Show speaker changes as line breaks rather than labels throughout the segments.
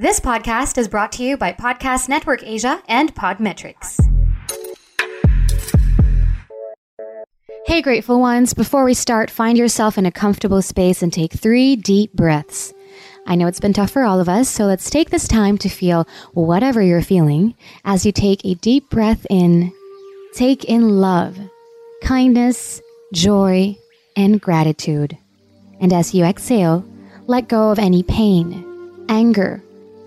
This podcast is brought to you by Podcast Network Asia and Podmetrics. Hey, grateful ones. Before we start, find yourself in a comfortable space and take three deep breaths. I know it's been tough for all of us, so let's take this time to feel whatever you're feeling as you take a deep breath in. Take in love, kindness, joy, and gratitude. And as you exhale, let go of any pain, anger,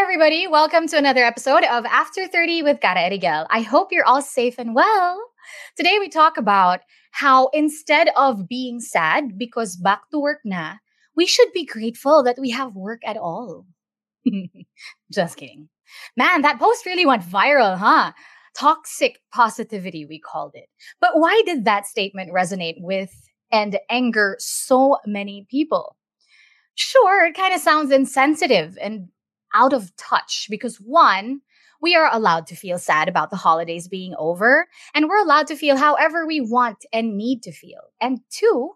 Everybody. Welcome to another episode of After 30 with Cara Erigel. I hope you're all safe and well. Today, we talk about how instead of being sad because back to work na, we should be grateful that we have work at all. Just kidding. Man, that post really went viral, huh? Toxic positivity, we called it. But why did that statement resonate with and anger so many people? Sure, it kind of sounds insensitive and out of touch because one, we are allowed to feel sad about the holidays being over, and we're allowed to feel however we want and need to feel. And two,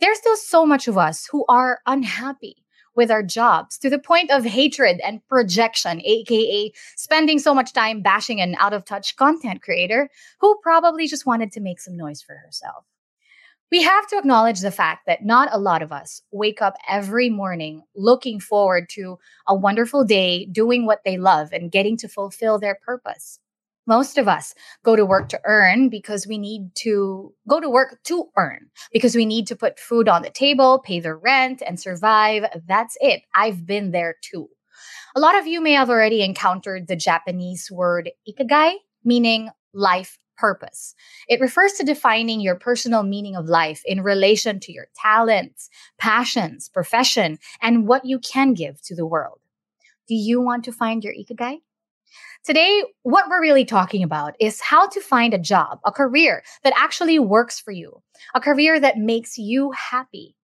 there's still so much of us who are unhappy with our jobs to the point of hatred and projection, aka spending so much time bashing an out of touch content creator who probably just wanted to make some noise for herself. We have to acknowledge the fact that not a lot of us wake up every morning looking forward to a wonderful day, doing what they love, and getting to fulfill their purpose. Most of us go to work to earn because we need to go to work to earn because we need to put food on the table, pay the rent, and survive. That's it. I've been there too. A lot of you may have already encountered the Japanese word ikigai, meaning life purpose. It refers to defining your personal meaning of life in relation to your talents, passions, profession, and what you can give to the world. Do you want to find your ikigai? Today, what we're really talking about is how to find a job, a career that actually works for you, a career that makes you happy.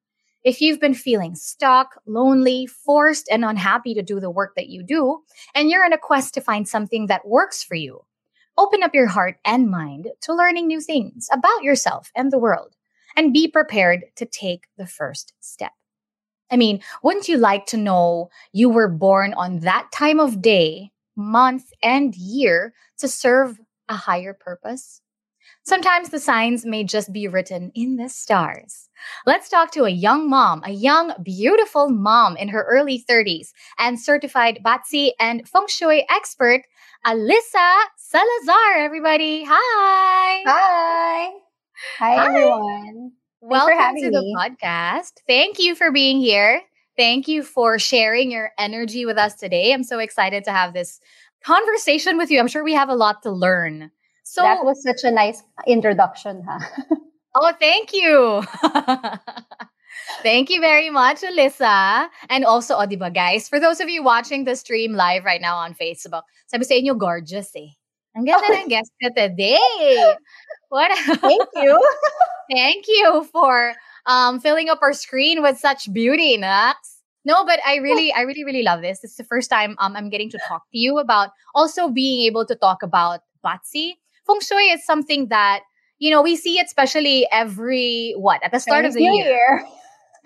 If you've been feeling stuck, lonely, forced, and unhappy to do the work that you do, and you're in a quest to find something that works for you, open up your heart and mind to learning new things about yourself and the world, and be prepared to take the first step. I mean, wouldn't you like to know you were born on that time of day, month, and year to serve a higher purpose? Sometimes the signs may just be written in the stars. Let's talk to a young mom, a young, beautiful mom in her early 30s, and certified Batsi and feng shui expert, Alyssa Salazar, everybody. Hi.
Hi. Hi, Hi. everyone.
Thanks Welcome to me. the podcast. Thank you for being here. Thank you for sharing your energy with us today. I'm so excited to have this conversation with you. I'm sure we have a lot to learn.
So that was such a nice introduction, huh?
oh, thank you. Thank you very much, Alyssa. And also, oh, diba, guys, for those of you watching the stream live right now on Facebook, sabi sa inyo, gorgeous eh. Ang ganda ng guest ka today. What?
Thank you.
Thank you for um, filling up our screen with such beauty, Nax. No, but I really, I really, really love this. It's the first time um, I'm getting to talk to you about also being able to talk about Batsi feng shui is something that you know we see it especially every what at the start
Chinese
of the
New
year.
year.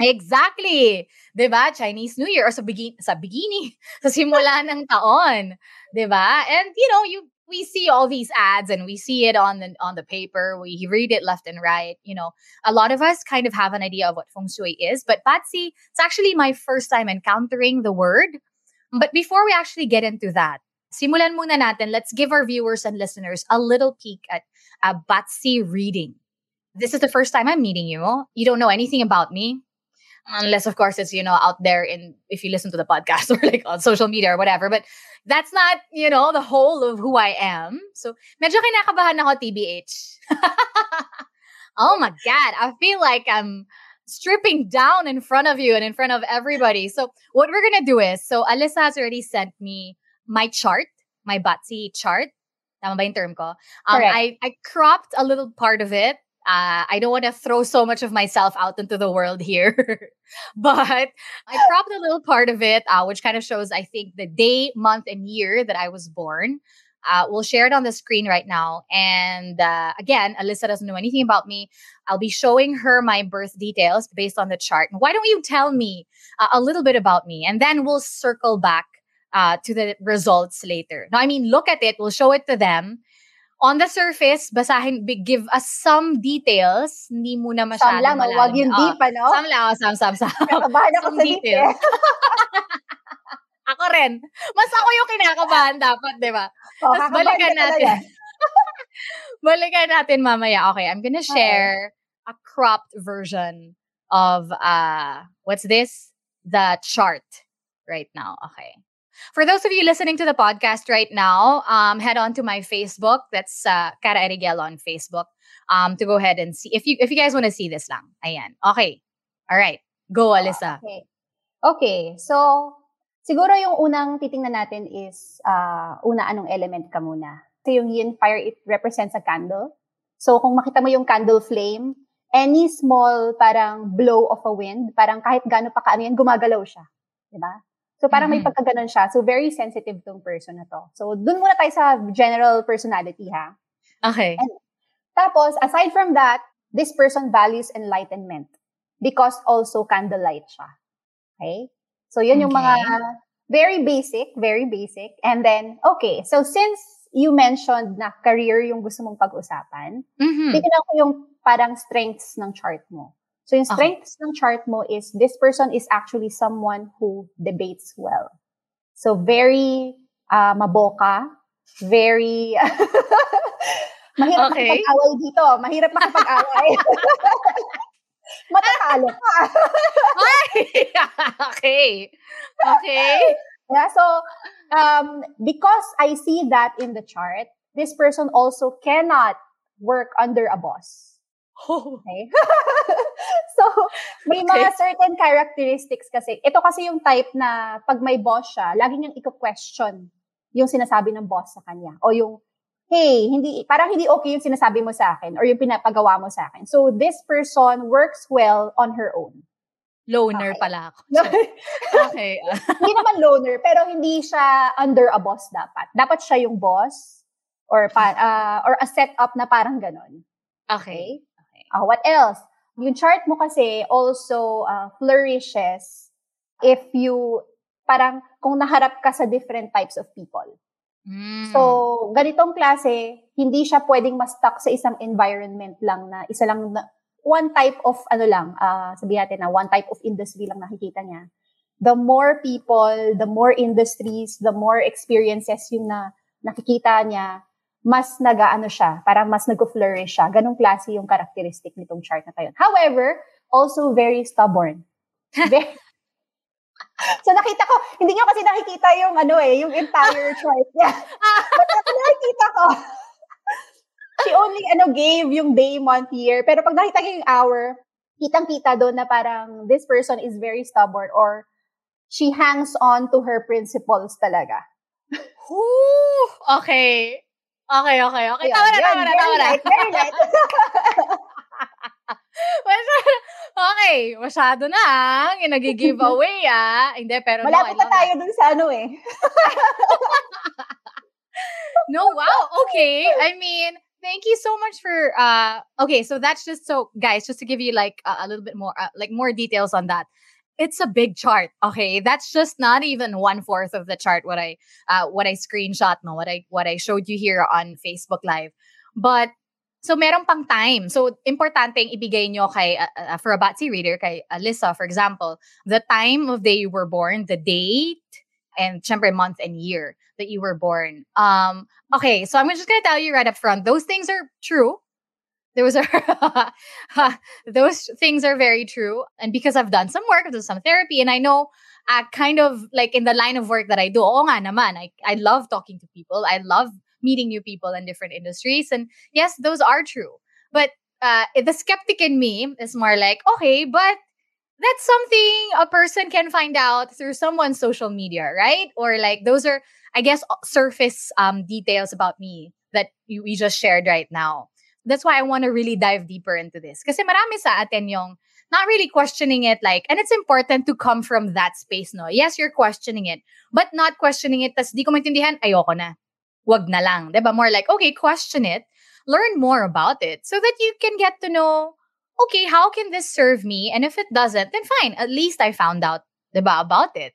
Exactly. 'Di ba? Chinese New Year or sa begin sa beginning, sa simula ng taon, 'di ba? And you know, you we see all these ads and we see it on the on the paper we read it left and right you know a lot of us kind of have an idea of what feng shui is but patsy it's actually my first time encountering the word but before we actually get into that simulan muna natin. Let's give our viewers and listeners a little peek at a Batsy reading. This is the first time i'm meeting you. You don't know anything about me unless of course it's you know out there in if you listen to the podcast or like on social media or whatever but that's not you know the whole of who I am. So medyo kinakabahan ako TBH oh my god I feel like I'm stripping down in front of you and in front of everybody. So what we're gonna do is so Alyssa has already sent me my chart my Batsy chart Tama ba yung term ko? Um, I, I cropped a little part of it uh, I don't want to throw so much of myself out into the world here, but I cropped a little part of it, uh, which kind of shows, I think, the day, month, and year that I was born. Uh, we'll share it on the screen right now. And uh, again, Alyssa doesn't know anything about me. I'll be showing her my birth details based on the chart. Why don't you tell me uh, a little bit about me? And then we'll circle back uh, to the results later. Now, I mean, look at it, we'll show it to them on the surface, basahin, give us some details. Hindi muna masyadong
Some lang,
malalim.
wag yung deep, ano?
Some lang, oh, some, some, some.
Nakabahan ako
some
sa
details.
eh.
ako rin. Mas ako yung kinakabahan dapat, di ba?
Oh,
Tapos
kakabahan
balikan
ka
natin. balikan natin mamaya. Okay, I'm gonna share a cropped version of, uh, what's this? The chart right now. Okay. For those of you listening to the podcast right now, um, head on to my Facebook. That's uh, Cara Erigel on Facebook. Um, to go ahead and see if you if you guys want to see this lang. Ayan. Okay. All right. Go, Alyssa.
Okay. Okay. So, siguro yung unang titingnan natin is, uh, una, anong element ka muna. So, yung yin fire, it represents a candle. So, kung makita mo yung candle flame, any small parang blow of a wind, parang kahit gaano pa kaano yan, gumagalaw siya. Diba? So, parang may
Mhm.
pagkaganon siya. So, very sensitive tong person na to. So, dun muna tayo sa general personality, ha?
Okay.
Tapos, aside from that, this person values enlightenment because also candlelight siya. Okay? So, yun yung mga very basic, very basic. And then, okay, so since you mentioned na career yung gusto mong pag-usapan,
Mhm.
titignan ko yung parang strengths ng chart mo. So, yung
Okay.
strengths ng chart mo is this person is actually someone who debates well. So, very uh, maboka, very... Mahirap
Okay.
makipag-away dito. Mahirap makipag-away. Matatalo ka.
Okay. Okay.
Yeah, so, um, because I see that in the chart, this person also cannot work under a boss.
Oh.
Okay? so, may mga certain characteristics kasi. Ito kasi yung type na pag may boss siya, lagi niyang i-question yung sinasabi ng boss sa kanya. O yung, hey, hindi, parang hindi okay yung sinasabi mo sa akin or yung pinapagawa mo sa akin. So, this person works well on her own.
Loner
Okay.
pala ako. okay.
hindi naman loner, pero hindi siya under a boss dapat. Dapat siya yung boss or pa, ah, or a setup na parang ganon.
Okay.
Ah, what else? Yung chart mo kasi also ah, flourishes if you, parang kung naharap ka sa different types of people.
Mm.
So, ganitong klase, hindi siya pwedeng ma-stuck sa isang environment lang na isa lang na, one type of, ano lang, uh, sabihin natin na one type of industry lang nakikita niya. The more people, the more industries, the more experiences yung na nakikita niya, mas nag-ano siya, parang mas nag-flourish siya. Ganong klase yung characteristic nitong chart na tayo. However, also very stubborn. Very, so nakita ko, hindi niyo kasi nakikita yung ano eh, yung entire chart niya. But nakikita ko, she only ano gave yung day, month, year. Pero pag nakita yung hour, kitang-kita doon na parang this person is very stubborn or she hangs on to her principles talaga.
Whew! Okay. Okay, okay, okay. Tama na,
Yun,
tama na, tama na.
light, very light.
Masyado, okay, masyado na ah. Yung nag-giveaway ah. Hindi, pero no,
Malapit na
love
tayo dun sa ano eh.
No, wow. Okay. I mean, thank you so much for uh okay, so that's just so guys, just to give you like a, a little bit more uh, like more details on that. It's a big chart. Okay, that's just not even one fourth of the chart. What I uh, what I screenshot no, what I what I showed you here on Facebook Live. But so meron pang time. So importante yung ibigay nyo kay uh, uh, for a Batsy reader kay Alyssa for example, the time of day you were born, the date and syempre month and year that you were born. Um okay, so I'm just to tell you right up front. Those things are true. Those are those things are very true and because I've done some work, I've done some therapy and I know uh, kind of like in the line of work that I do, oo nga naman, I, I love talking to people. I love meeting new people in different industries. And yes, those are true. But uh, the skeptic in me is more like, okay, but that's something a person can find out through someone's social media, right? Or like those are, I guess, surface um, details about me that we just shared right now. That's why I want to really dive deeper into this. Kasi marami sa atin yung not really questioning it like, and it's important to come from that space, no? Yes, you're questioning it, but not questioning it, tas di ko maintindihan, ayoko na. wag na lang. Diba? More like, okay, question it, learn more about it so that you can get to know, okay, how can this serve me? And if it doesn't, then fine. At least I found out diba, about it.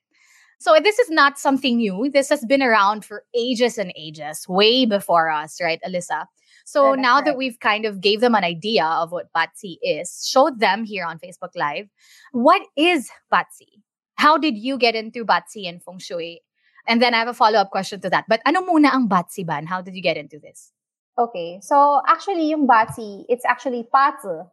So this is not something new. This has been around for ages and ages, way before us, right, Alyssa? So now that we've kind of gave them an idea of what Batsy is, showed them here on Facebook Live, what is Batsy? How did you get into Batsy and Feng Shui? And then I have a follow-up question to that. But ano muna ang Batsy ban? How did you get into this?
Okay. So actually, yung Batsy, it's actually Patzi.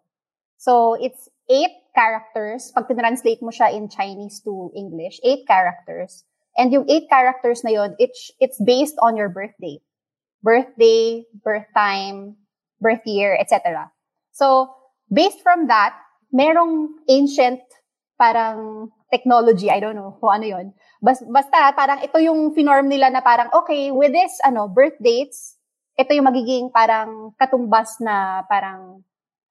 So it's eight characters. Pag translate mo siya in Chinese to English, eight characters. And yung eight characters na yun, it's, it's based on your birthday. Birthday, birth time, birth year, etc. So, based from that, merong ancient parang technology, I don't know kung ano yun, Bas, basta parang ito yung finorm nila na parang okay, with this ano, birth dates, ito yung magiging parang katumbas na parang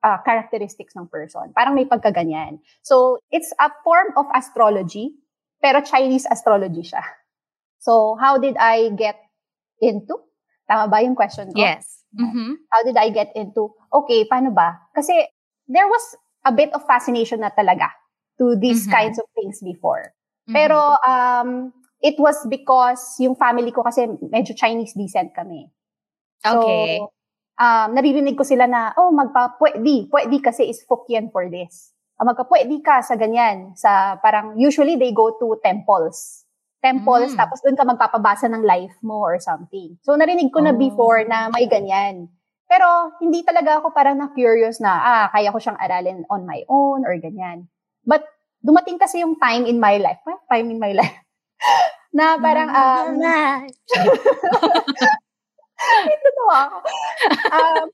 uh, characteristics ng person. Parang may pagkaganyan. So, it's a form of astrology, pero Chinese astrology siya. So, how did I get into? Tama ba yung question ko?
Yes. Mm-hmm.
How did I get into? Okay, paano ba? Kasi there was a bit of fascination na talaga to these mm-hmm. kinds of things before. Pero um, it was because yung family ko kasi medyo Chinese descent kami.
So, okay.
um, naririnig ko sila na, oh, magpa-pwedi. Pwedi kasi is Fukien for this. Uh, magpa-pwedi ka sa ganyan. Sa parang, usually they go to temples. Temples, mm. tapos doon ka magpapabasa ng life mo or something. So, narinig ko na oh. before na may ganyan. Pero, hindi talaga ako parang na-curious na, ah, kaya ko siyang aralin on my own or ganyan. But, dumating kasi yung time in my life, well, time in my life, na parang, um, Totoo ako. Um,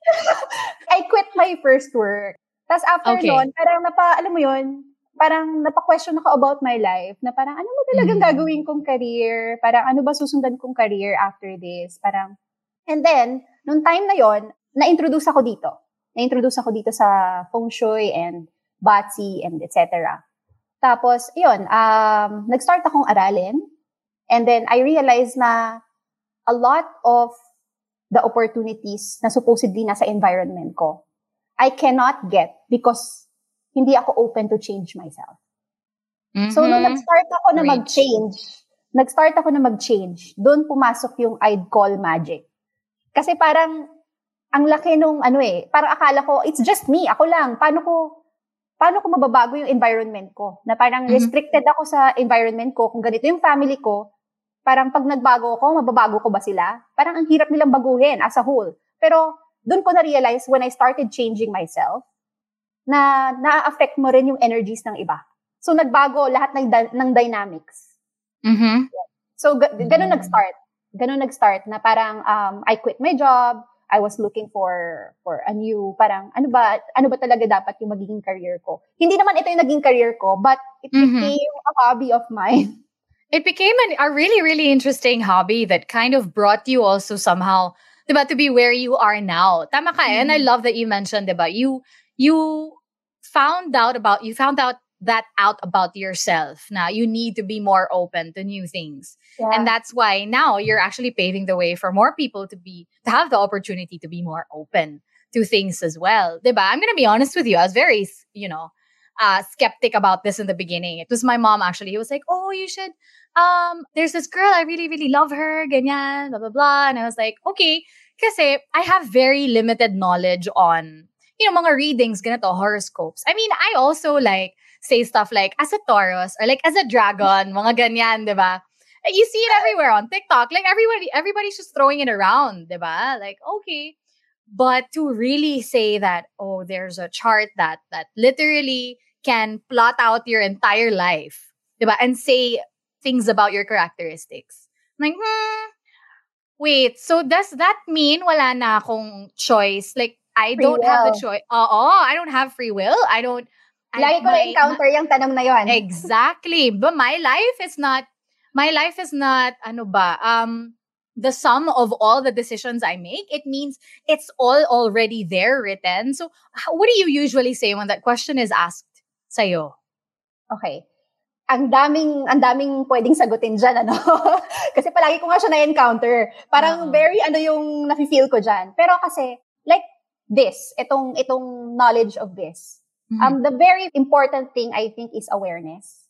I quit my first work. Tapos after okay. nun, parang napa, alam mo yun, parang napa-question ako about my life, na parang ano ba talagang mm. gagawin kong career? Parang ano ba susundan kong career after this? Parang, and then, nung time na yon na-introduce ako dito. Na-introduce ako dito sa feng shui and batsy and etc. Tapos, yun, um, nag-start akong aralin. And then, I realized na a lot of the opportunities na supposedly nasa environment ko, I cannot get because hindi ako open to change myself. Mm-hmm. So, nung nag-start ako na mag-change, nag-start ako na mag-change, doon pumasok yung I'd call magic. Kasi parang, ang laki nung ano eh, parang akala ko, it's just me, ako lang. Paano ko, paano ko mababago yung environment ko? Na parang mm-hmm. restricted ako sa environment ko. Kung ganito yung family ko, parang pag nagbago ako, mababago ko ba sila? Parang ang hirap nilang baguhin as a whole. Pero doon ko na-realize when I started changing myself, na na-affect mo rin yung energies ng iba. So nagbago lahat ng, ng dynamics.
Mm-hmm.
So ga- ganun mm-hmm. nag-start. Ganun nag-start na parang um, I quit my job, I was looking for for a new parang ano ba ano ba talaga dapat yung magiging career ko. Hindi naman ito yung naging career ko, but it mm-hmm. became a hobby of mine.
It became an, a really really interesting hobby that kind of brought you also somehow diba, to be where you are now. Tama ka, mm-hmm. and I mm-hmm. love that you mentioned diba, you you found out about you found out that out about yourself. Now you need to be more open to new things. Yeah. And that's why now you're actually paving the way for more people to be to have the opportunity to be more open to things as well. Diba? I'm gonna be honest with you. I was very, you know, uh, skeptic about this in the beginning. It was my mom actually. He was like, "Oh, you should. Um, there's this girl I really, really love her. Ganyan, blah blah blah." And I was like, "Okay," because I have very limited knowledge on you know mga readings, ganito horoscopes. I mean, I also like say stuff like as a Taurus or like as a dragon, mga ganyan, di ba? You see it everywhere on TikTok. Like everybody, everybody's just throwing it around, di ba? Like, okay. But to really say that, oh, there's a chart that that literally can plot out your entire life, di ba? And say things about your characteristics. I'm like, hmm, wait, so does that mean wala na akong choice? Like, I
Free
don't have the
will.
choice. Oo, I don't have free will. I don't, I-
Lagi ko na-encounter yung tanong na yon.
Exactly. But my life is not my life is not ano ba um the sum of all the decisions I make. It means it's all already there written. So what do you usually say when that question is asked sa'yo?
Okay. Ang daming, ang daming pwedeng sagutin dyan, ano? kasi palagi ko nga siya na-encounter. Parang
Oo.
very, ano yung nafe-feel ko dyan. Pero kasi, this, itong, itong knowledge of this.
Mm-hmm.
Um, the very important thing, I think, is awareness.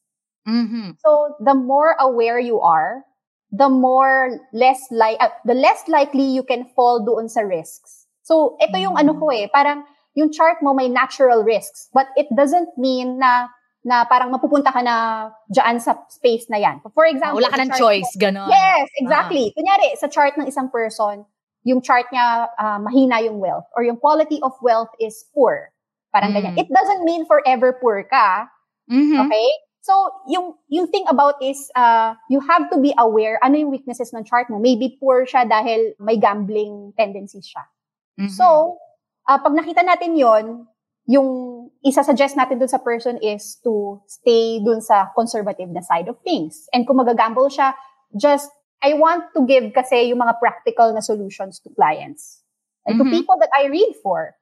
Mhm.
So, the more aware you are, the more less like, uh, the less likely you can fall doon sa risks. So, ito yung
Mm.
ano ko eh, parang yung chart mo may natural risks, but it doesn't mean na na parang mapupunta ka na dyan sa space na yan. For example,
Wala ka ng choice,
mo-
ganon.
Yes, exactly. Kunyari, sa chart ng isang person, yung chart niya ah, mahina yung wealth or yung quality of wealth is poor. Parang
Mm.
ganyan. It doesn't mean forever poor ka.
Mhm.
Okay? So, yung, yung thing about is, uh, you have to be aware ano yung weaknesses ng chart mo. Maybe poor siya dahil may gambling tendencies siya.
Mhm.
So, uh, pag nakita natin yon yung isa-suggest natin dun sa person is to stay dun sa conservative na side of things. And kung magagamble siya, just, I want to give kasi yung mga practical na solutions to clients. And to
Mhm.
people that I read for.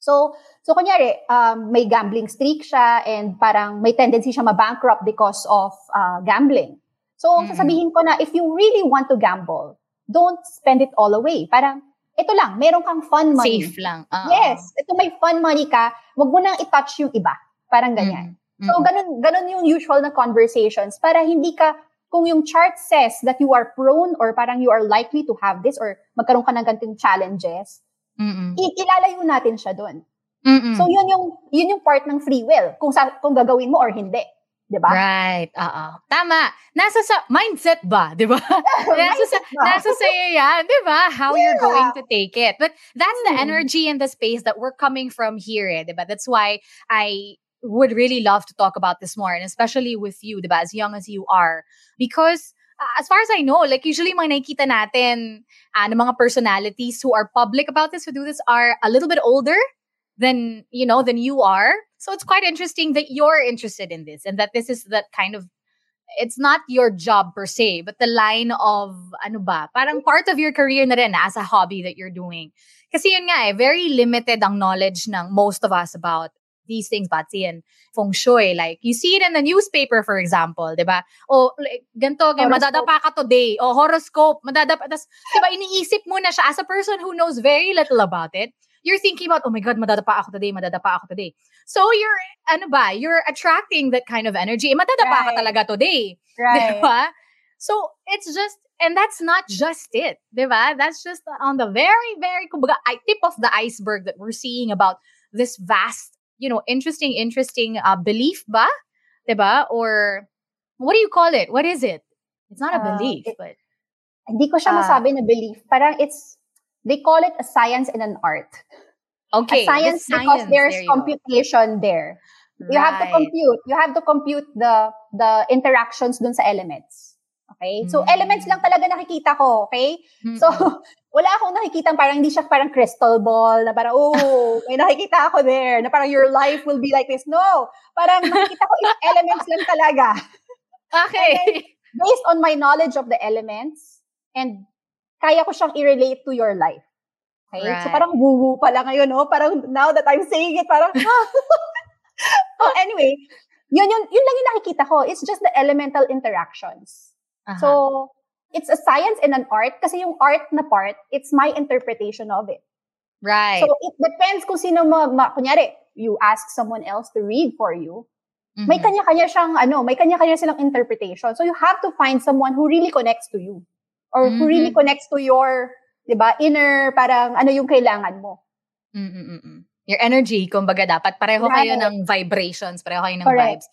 So, so kunyari, um, may gambling streak siya and parang may tendency siya ma-bankrupt because of uh, gambling. So,
Mm.
sasabihin ko na if you really want to gamble, don't spend it all away. Parang, ito lang, meron kang fun money.
Safe lang. Oo.
Yes, ito may fun money ka, wag mo nang i-touch yung iba. Parang ganyan.
Mhm.
So, ganun, ganun yung usual na conversations para hindi ka, kung yung chart says that you are prone or parang you are likely to have this or magkaroon ka ng ganitong challenges, i- ilalayo natin siya doon.
Mhm.
So, yun yung, yun yung part ng free will, kung, sa, kung gagawin mo or hindi. Di ba?
Right. Oo. Tama. Nasa sa mindset ba? Di ba? nasa, sa,
ba?
nasa sa'yo yan. Di ba? How you're
Yeah.
going to take it. But that's the
Hmm.
energy and the space that we're coming from here. Eh, di ba? That's why I would really love to talk about this more. And especially with you, di ba? As young as you are. Because as far as I know, like usually mga nakikita natin uh, ng mga personalities who are public about this, who do this, are a little bit older than you know than you are so it's quite interesting that you're interested in this and that this is that kind of it's not your job per se but the line of ano ba parang part of your career na rin as a hobby that you're doing kasi yun nga eh very limited ang knowledge ng most of us about these things Batsy and feng shui like you see it in the newspaper for example 'di ba o like, ganyan,
Horoscope.
madadapa ka today o horoscope madadapa tas 'di ba iniisip mo na siya as a person who knows very little about it you're thinking about, oh my God, madadapa ako today, madadapa ako today. So you're, ano ba, you're attracting that kind of energy. Eh, madadapa ka
Right.
talaga today.
Right.
Diba? So it's just, and that's not just it. Diba? That's just on the very, very, kumbaga, tip of the iceberg that we're seeing about this vast, you know, interesting, interesting uh, belief ba? Diba? Or what do you call it? What is it? It's not a
Uh,
belief,
it-
but
Hindi ko siya
Ah.
masabi na belief. Parang it's, they call it a science and an art.
okay.
a science,
the
because there's
there you go.
computation there. You have to
Right.
compute. You have to compute the the interactions dun sa elements. Okay? So,
Mm.
elements lang talaga nakikita ko. Okay?
Mm-mm.
So, wala akong nakikita parang hindi siya parang crystal ball na parang, oh, may nakikita ako there na parang your life will be like this. No. Parang nakikita ko is elements lang talaga.
okay.
Based on my knowledge of the elements and kaya ko siyang i-relate to your life. Okay? So
Right.
parang woo-woo pala ngayon, no? Parang now that I'm saying it, parang, oh, anyway, yun, yun, yun lang yung nakikita ko. It's just the elemental interactions.
Uh-huh.
So, it's a science and an art kasi yung art na part, it's my interpretation of it.
right.
So, it depends kung sino ma, ma kunyari, you ask someone else to read for you,
Mhm.
may kanya-kanya siyang ano, may kanya-kanya silang interpretation. So you have to find someone who really connects to you or who really connects to your, 'di ba, inner parang ano yung kailangan mo.
Mm-mm-mm. Your energy, kumbaga dapat pareho kayo
Right.
ng vibrations, pareho kayo ng
Correct.
vibes.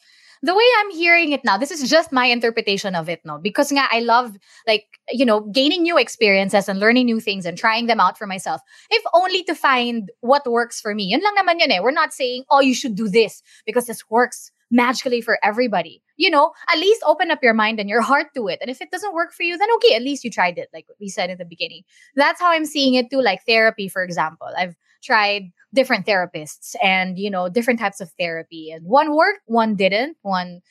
The way I'm hearing it now, this is just my interpretation of it, no? Because nga, I love, like, you know, gaining new experiences and learning new things and trying them out for myself. If only to find what works for me. Yun lang naman yun eh. We're not saying, oh, you should do this because this works magically for everybody. You know, at least open up your mind and your heart to it. And if it doesn't work for you, then okay, at least you tried it, like we said in the beginning. That's how I'm seeing it too, like therapy, for example. I've tried different therapists and, you know, different types of therapy. And one worked, one didn't. One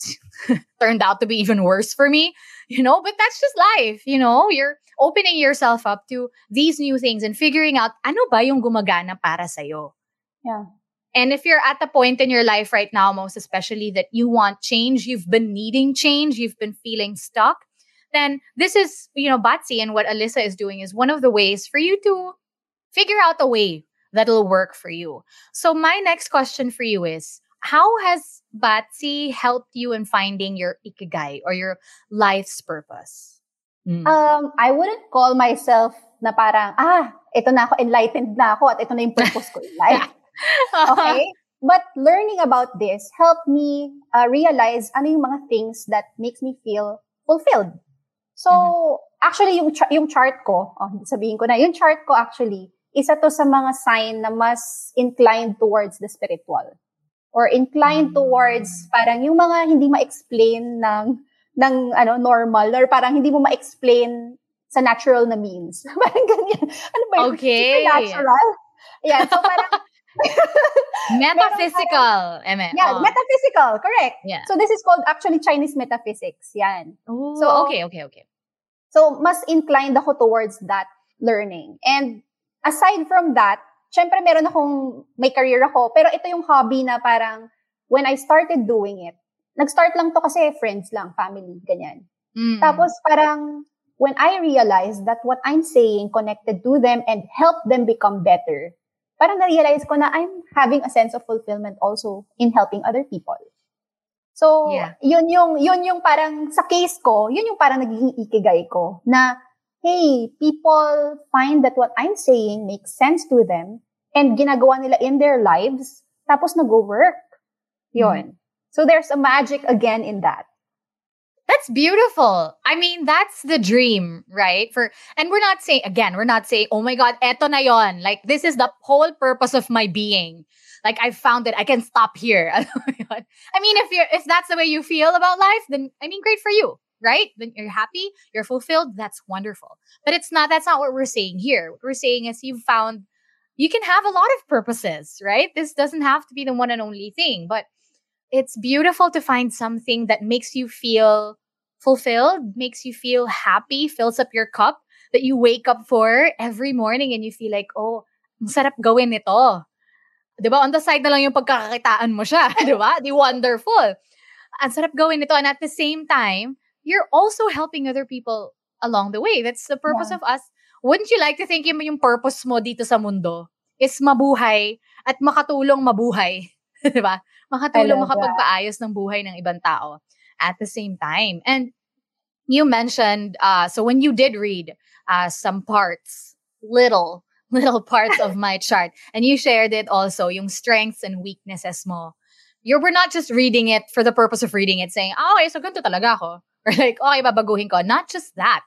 turned out to be even worse for me, you know, but that's just life, you know? You're opening yourself up to these new things and figuring out ano ba yung gumagana para sa'yo.
Yeah.
And if you're at the point in your life right now, most especially that you want change, you've been needing change, you've been feeling stuck, then this is, you know, Batsy and what Alyssa is doing is one of the ways for you to figure out a way that'll work for you. So my next question for you is, how has Batsy helped you in finding your ikigai or your life's purpose? Mm.
Um, I wouldn't call myself na parang, ah, ito na ako, enlightened na ako at ito na yung purpose ko in life. Okay? But learning about this helped me uh, realize ano yung mga things that makes me feel fulfilled. So, actually, yung, ch- yung chart ko, oh, sabihin ko na, yung chart ko actually, isa to sa mga sign na mas inclined towards the spiritual. Or inclined
Mm.
towards parang yung mga hindi ma-explain ng ng ano normal or parang hindi mo ma-explain sa natural na means. parang ganyan. Ano ba yun?
Okay.
Supernatural. Yeah, so parang
Metaphysical. Eme.
Yeah,
oh.
metaphysical, correct.
Yeah.
So this is called actually Chinese metaphysics. Yan.
Oh,
so-
okay, okay, okay.
So mas inclined ako towards that learning. And aside from that, syempre meron akong may career ako, pero ito yung hobby na parang when I started doing it, nag-start lang to kasi friends lang, family, ganyan.
Mm.
Tapos parang when I realized that what I'm saying connected to them and helped them become better, parang na-realize ko na I'm having a sense of fulfillment also in helping other people. So,
Yeah.
yun yung yun yung parang sa case ko, yun yung parang nagiging ikigai ko na hey, people find that what I'm saying makes sense to them and ginagawa nila in their lives tapos nag-work. Yun. So there's a magic again in that.
That's beautiful. I mean, that's the dream, right? For and we're not saying again, we're not saying, "Oh my god, eto na yon." Like this is the whole purpose of my being. Like I found it. I can stop here. Oh I mean, if you're if that's the way you feel about life, then I mean, great for you, right? Then you're happy, you're fulfilled. That's wonderful. But it's not. That's not what we're saying here. What we're saying is you've found you can have a lot of purposes, right? This doesn't have to be the one and only thing, but it's beautiful to find something that makes you feel fulfilled, makes you feel happy, fills up your cup that you wake up for every morning and you feel like, oh, ang sarap gawin ito. 'Di ba? On the side na lang yung pagkakakitaan mo siya, 'di ba? Di wonderful. Ang sarap gawin ito and at the same time, you're also helping other people along the way. That's the purpose
Yeah.
of us. Wouldn't you like to think yung, yung purpose mo dito sa mundo is mabuhay at makatulong mabuhay? 'Di ba? Makatulong
love that.
makapagpaayos ng buhay ng ibang tao at the same time. And you mentioned, uh, so when you did read uh, some parts, little, little parts of my chart, and you shared it also, yung strengths and weaknesses mo. You were not just reading it for the purpose of reading it, saying, oh, okay, so ganito talaga ako. Or like, okay, babaguhin ko. Not just that.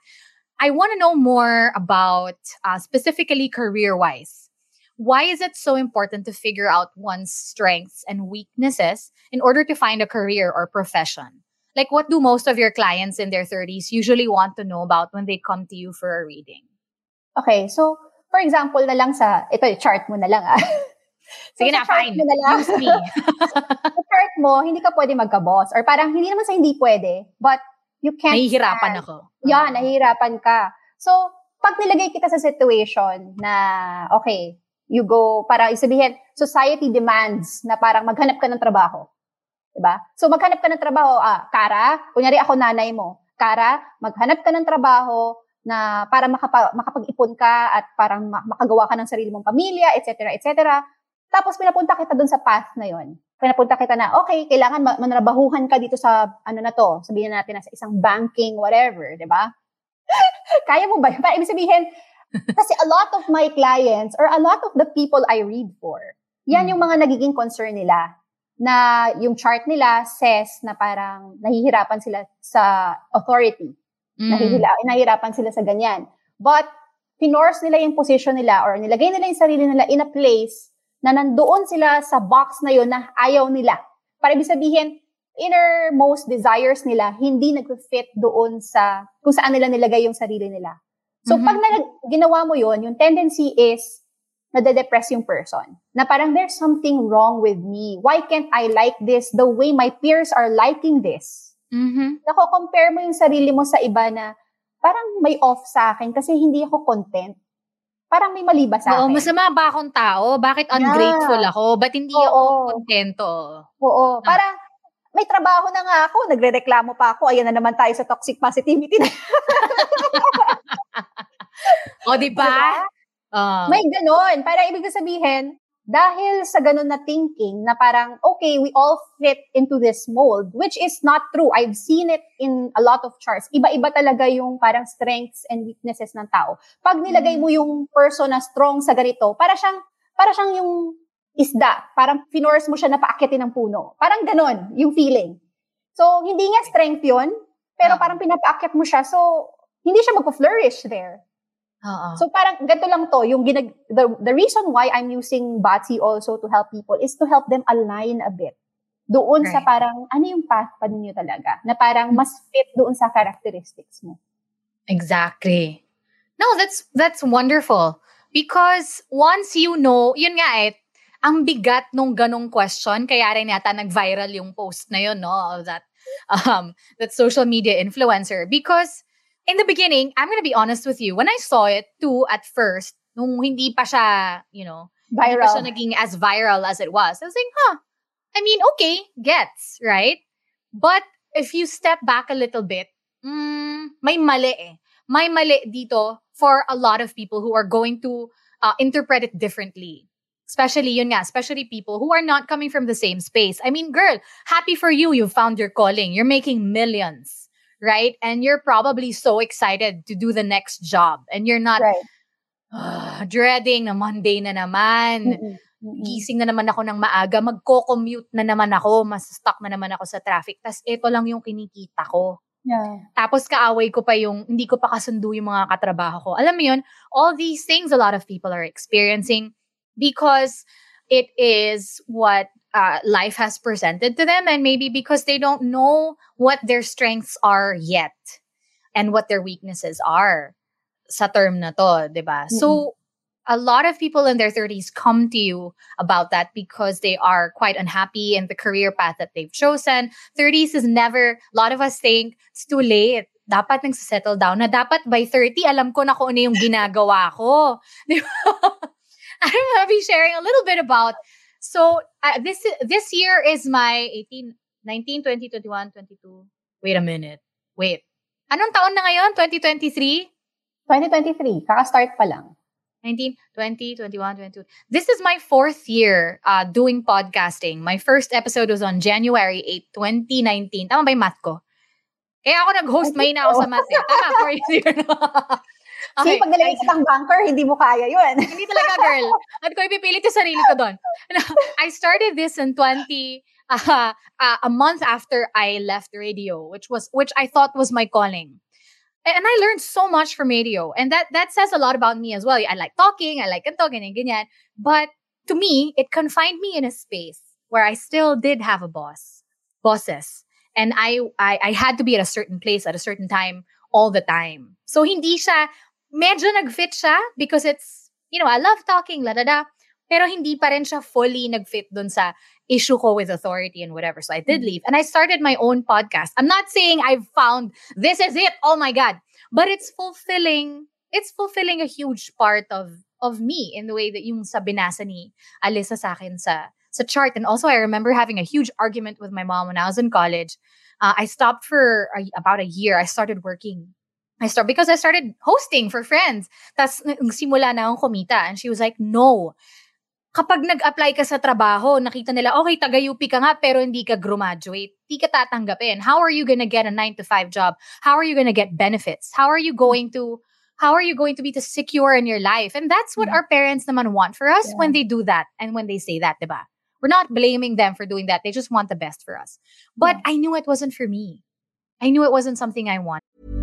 I want to know more about, uh, specifically career-wise. Why is it so important to figure out one's strengths and weaknesses in order to find a career or profession? Like, what do most of your clients in their 30s usually want to know about when they come to you for a reading?
Okay, so for example na lang sa, ito, chart mo na lang ah. So,
Sige
sa
na, fine.
mo na lang,
Use me.
sa chart mo, hindi ka pwede magka-boss. Or parang hindi naman sa hindi pwede, but you can't
Nahihirapan
stand-
ako.
Yeah, nahihirapan ka. So, pag nilagay kita sa situation na, okay, you go, parang isabihin, society demands na parang maghanap ka ng trabaho. Diba? So, maghanap ka ng trabaho, ah, Kara, kunyari ako nanay mo, Kara, maghanap ka ng trabaho na para makapa, makapag-ipon ka at parang ma- makagawa ka ng sarili mong pamilya, etc., etc. Tapos pinapunta kita dun sa path na yon. Pinapunta kita na, okay, kailangan manrabahuhan ka dito sa, ano na to, sabihin natin na sa isang banking, whatever, di ba? Kaya mo ba? Para ibig sabihin, kasi a lot of my clients or a lot of the people I read for, yan yung mga nagiging concern nila na yung chart nila says na parang nahihirapan sila sa authority. Mm. Nahihila, nahihirapan sila sa ganyan. But, pinorse nila yung position nila or nilagay nila yung sarili nila in a place na nandoon sila sa box na yun na ayaw nila. Para ibig sabihin, innermost desires nila hindi nag-fit doon sa kung saan nila nilagay yung sarili nila. So, mm-hmm. pag na- ginawa mo yon yung tendency is nade-depress yung person. Na parang there's something wrong with me. Why can't I like this the way my peers are liking this?
Mm-hmm.
Nako-compare mo yung sarili mo sa iba na parang may off sa akin kasi hindi ako content parang may mali ba sa
Oo,
akin?
masama ba akong tao? Bakit ungrateful yeah. ako? Ba't hindi Oo. ako kontento?
Oo. Ah. Parang, may trabaho na nga ako, nagre-reklamo pa ako, ayan na naman tayo sa toxic positivity.
o, di ba?
Uh, may ganon. Para ibig sabihin, dahil sa ganun na thinking na parang, okay, we all fit into this mold, which is not true. I've seen it in a lot of charts. Iba-iba talaga yung parang strengths and weaknesses ng tao. Pag nilagay mo yung person na strong sa ganito, para siyang, para siyang yung isda. Parang finorce mo siya na paakitin ng puno. Parang ganun, yung feeling. So, hindi nga strength yun, pero parang pinapaakit mo siya. So, hindi siya magpo-flourish there.
Uh-uh.
So parang ganito lang to, yung ginag- the, the reason why I'm using Batsy also to help people is to help them align a bit. Doon right. sa parang, ano yung path pa ninyo talaga? Na parang mas fit doon sa characteristics mo.
Exactly. No, that's that's wonderful. Because once you know, yun nga eh, ang bigat nung ganong question, kaya rin yata nag-viral yung post na yun, no? Of that, um, that social media influencer. Because in the beginning, I'm gonna be honest with you. When I saw it too at first, nung hindi pa siya, you know,
viral.
hindi pa siya naging as viral as it was, I was like, huh, I mean, okay, gets, right? But if you step back a little bit, mm, may mali eh. May mali dito for a lot of people who are going to uh, interpret it differently. Especially, yun nga, especially people who are not coming from the same space. I mean, girl, happy for you, you found your calling. You're making millions right? And you're probably so excited to do the next job and you're not
right.
uh, dreading na Monday na naman. Mm-mm. Gising na naman ako ng maaga, magko-commute na naman ako, mas stuck na naman ako sa traffic. Tapos ito lang yung kinikita ko.
Yeah.
Tapos kaaway ko pa yung, hindi ko pa kasundo yung mga katrabaho ko. Alam mo yun, all these things a lot of people are experiencing because it is what uh, life has presented to them and maybe because they don't know what their strengths are yet and what their weaknesses are sa term na to, 'di ba? Mm-hmm. So a lot of people in their 30s come to you about that because they are quite unhappy in the career path that they've chosen. 30s is never, a lot of us think it's too late. Dapat nagsettle down na dapat by 30, alam ko na kung ano yung ginagawa ko. I'm going to be sharing a little bit about So uh, this this year is my 18, 19, 20, 21, 22. Wait a minute. Wait. Anong taon na ngayon? 2023?
2023. Kaka-start pa lang.
19, 20, 21, 22. This is my fourth year uh, doing podcasting. My first episode was on January 8, 2019. Tama ba yung math ko? Kaya ako nag-host, may na ako sa math. Eh. Tama, fourth year.
Okay. Kasi pag nilagay kitang banker, hindi mo kaya yun.
hindi talaga, girl. At ko ipipilit yung sarili ko doon. I started this in 20, uh, uh, a month after I left radio, which was, which I thought was my calling. And I learned so much from radio. And that, that says a lot about me as well. I like talking, I like talking ganyan, ganyan. But to me, it confined me in a space where I still did have a boss, bosses. And I, I, I had to be at a certain place at a certain time all the time. So hindi siya medyo nag-fit siya because it's, you know, I love talking, la da da. Pero hindi pa rin siya fully nag-fit dun sa issue ko with authority and whatever. So I did mm. leave. And I started my own podcast. I'm not saying I've found this is it. Oh my God. But it's fulfilling. It's fulfilling a huge part of of me in the way that yung sa binasa ni Alisa sa akin sa sa chart. And also, I remember having a huge argument with my mom when I was in college. Uh, I stopped for a, about a year. I started working I start because I started hosting for friends. Tapos simula na akong kumita and she was like, "No. Kapag nag-apply ka sa trabaho, nakita nila, okay, taga-UP ka nga, pero hindi ka graduate. Hindi ka tatanggapin. How are you gonna get a 9 to 5 job? How are you gonna get benefits? How are you going to, how are you going to be to secure in your life? And that's what
Yeah.
our parents naman want for us
Yeah.
when they do that and when they say that, diba? We're not blaming them for doing that. They just want the best for us. But I knew it wasn't for me. I knew it wasn't something I wanted.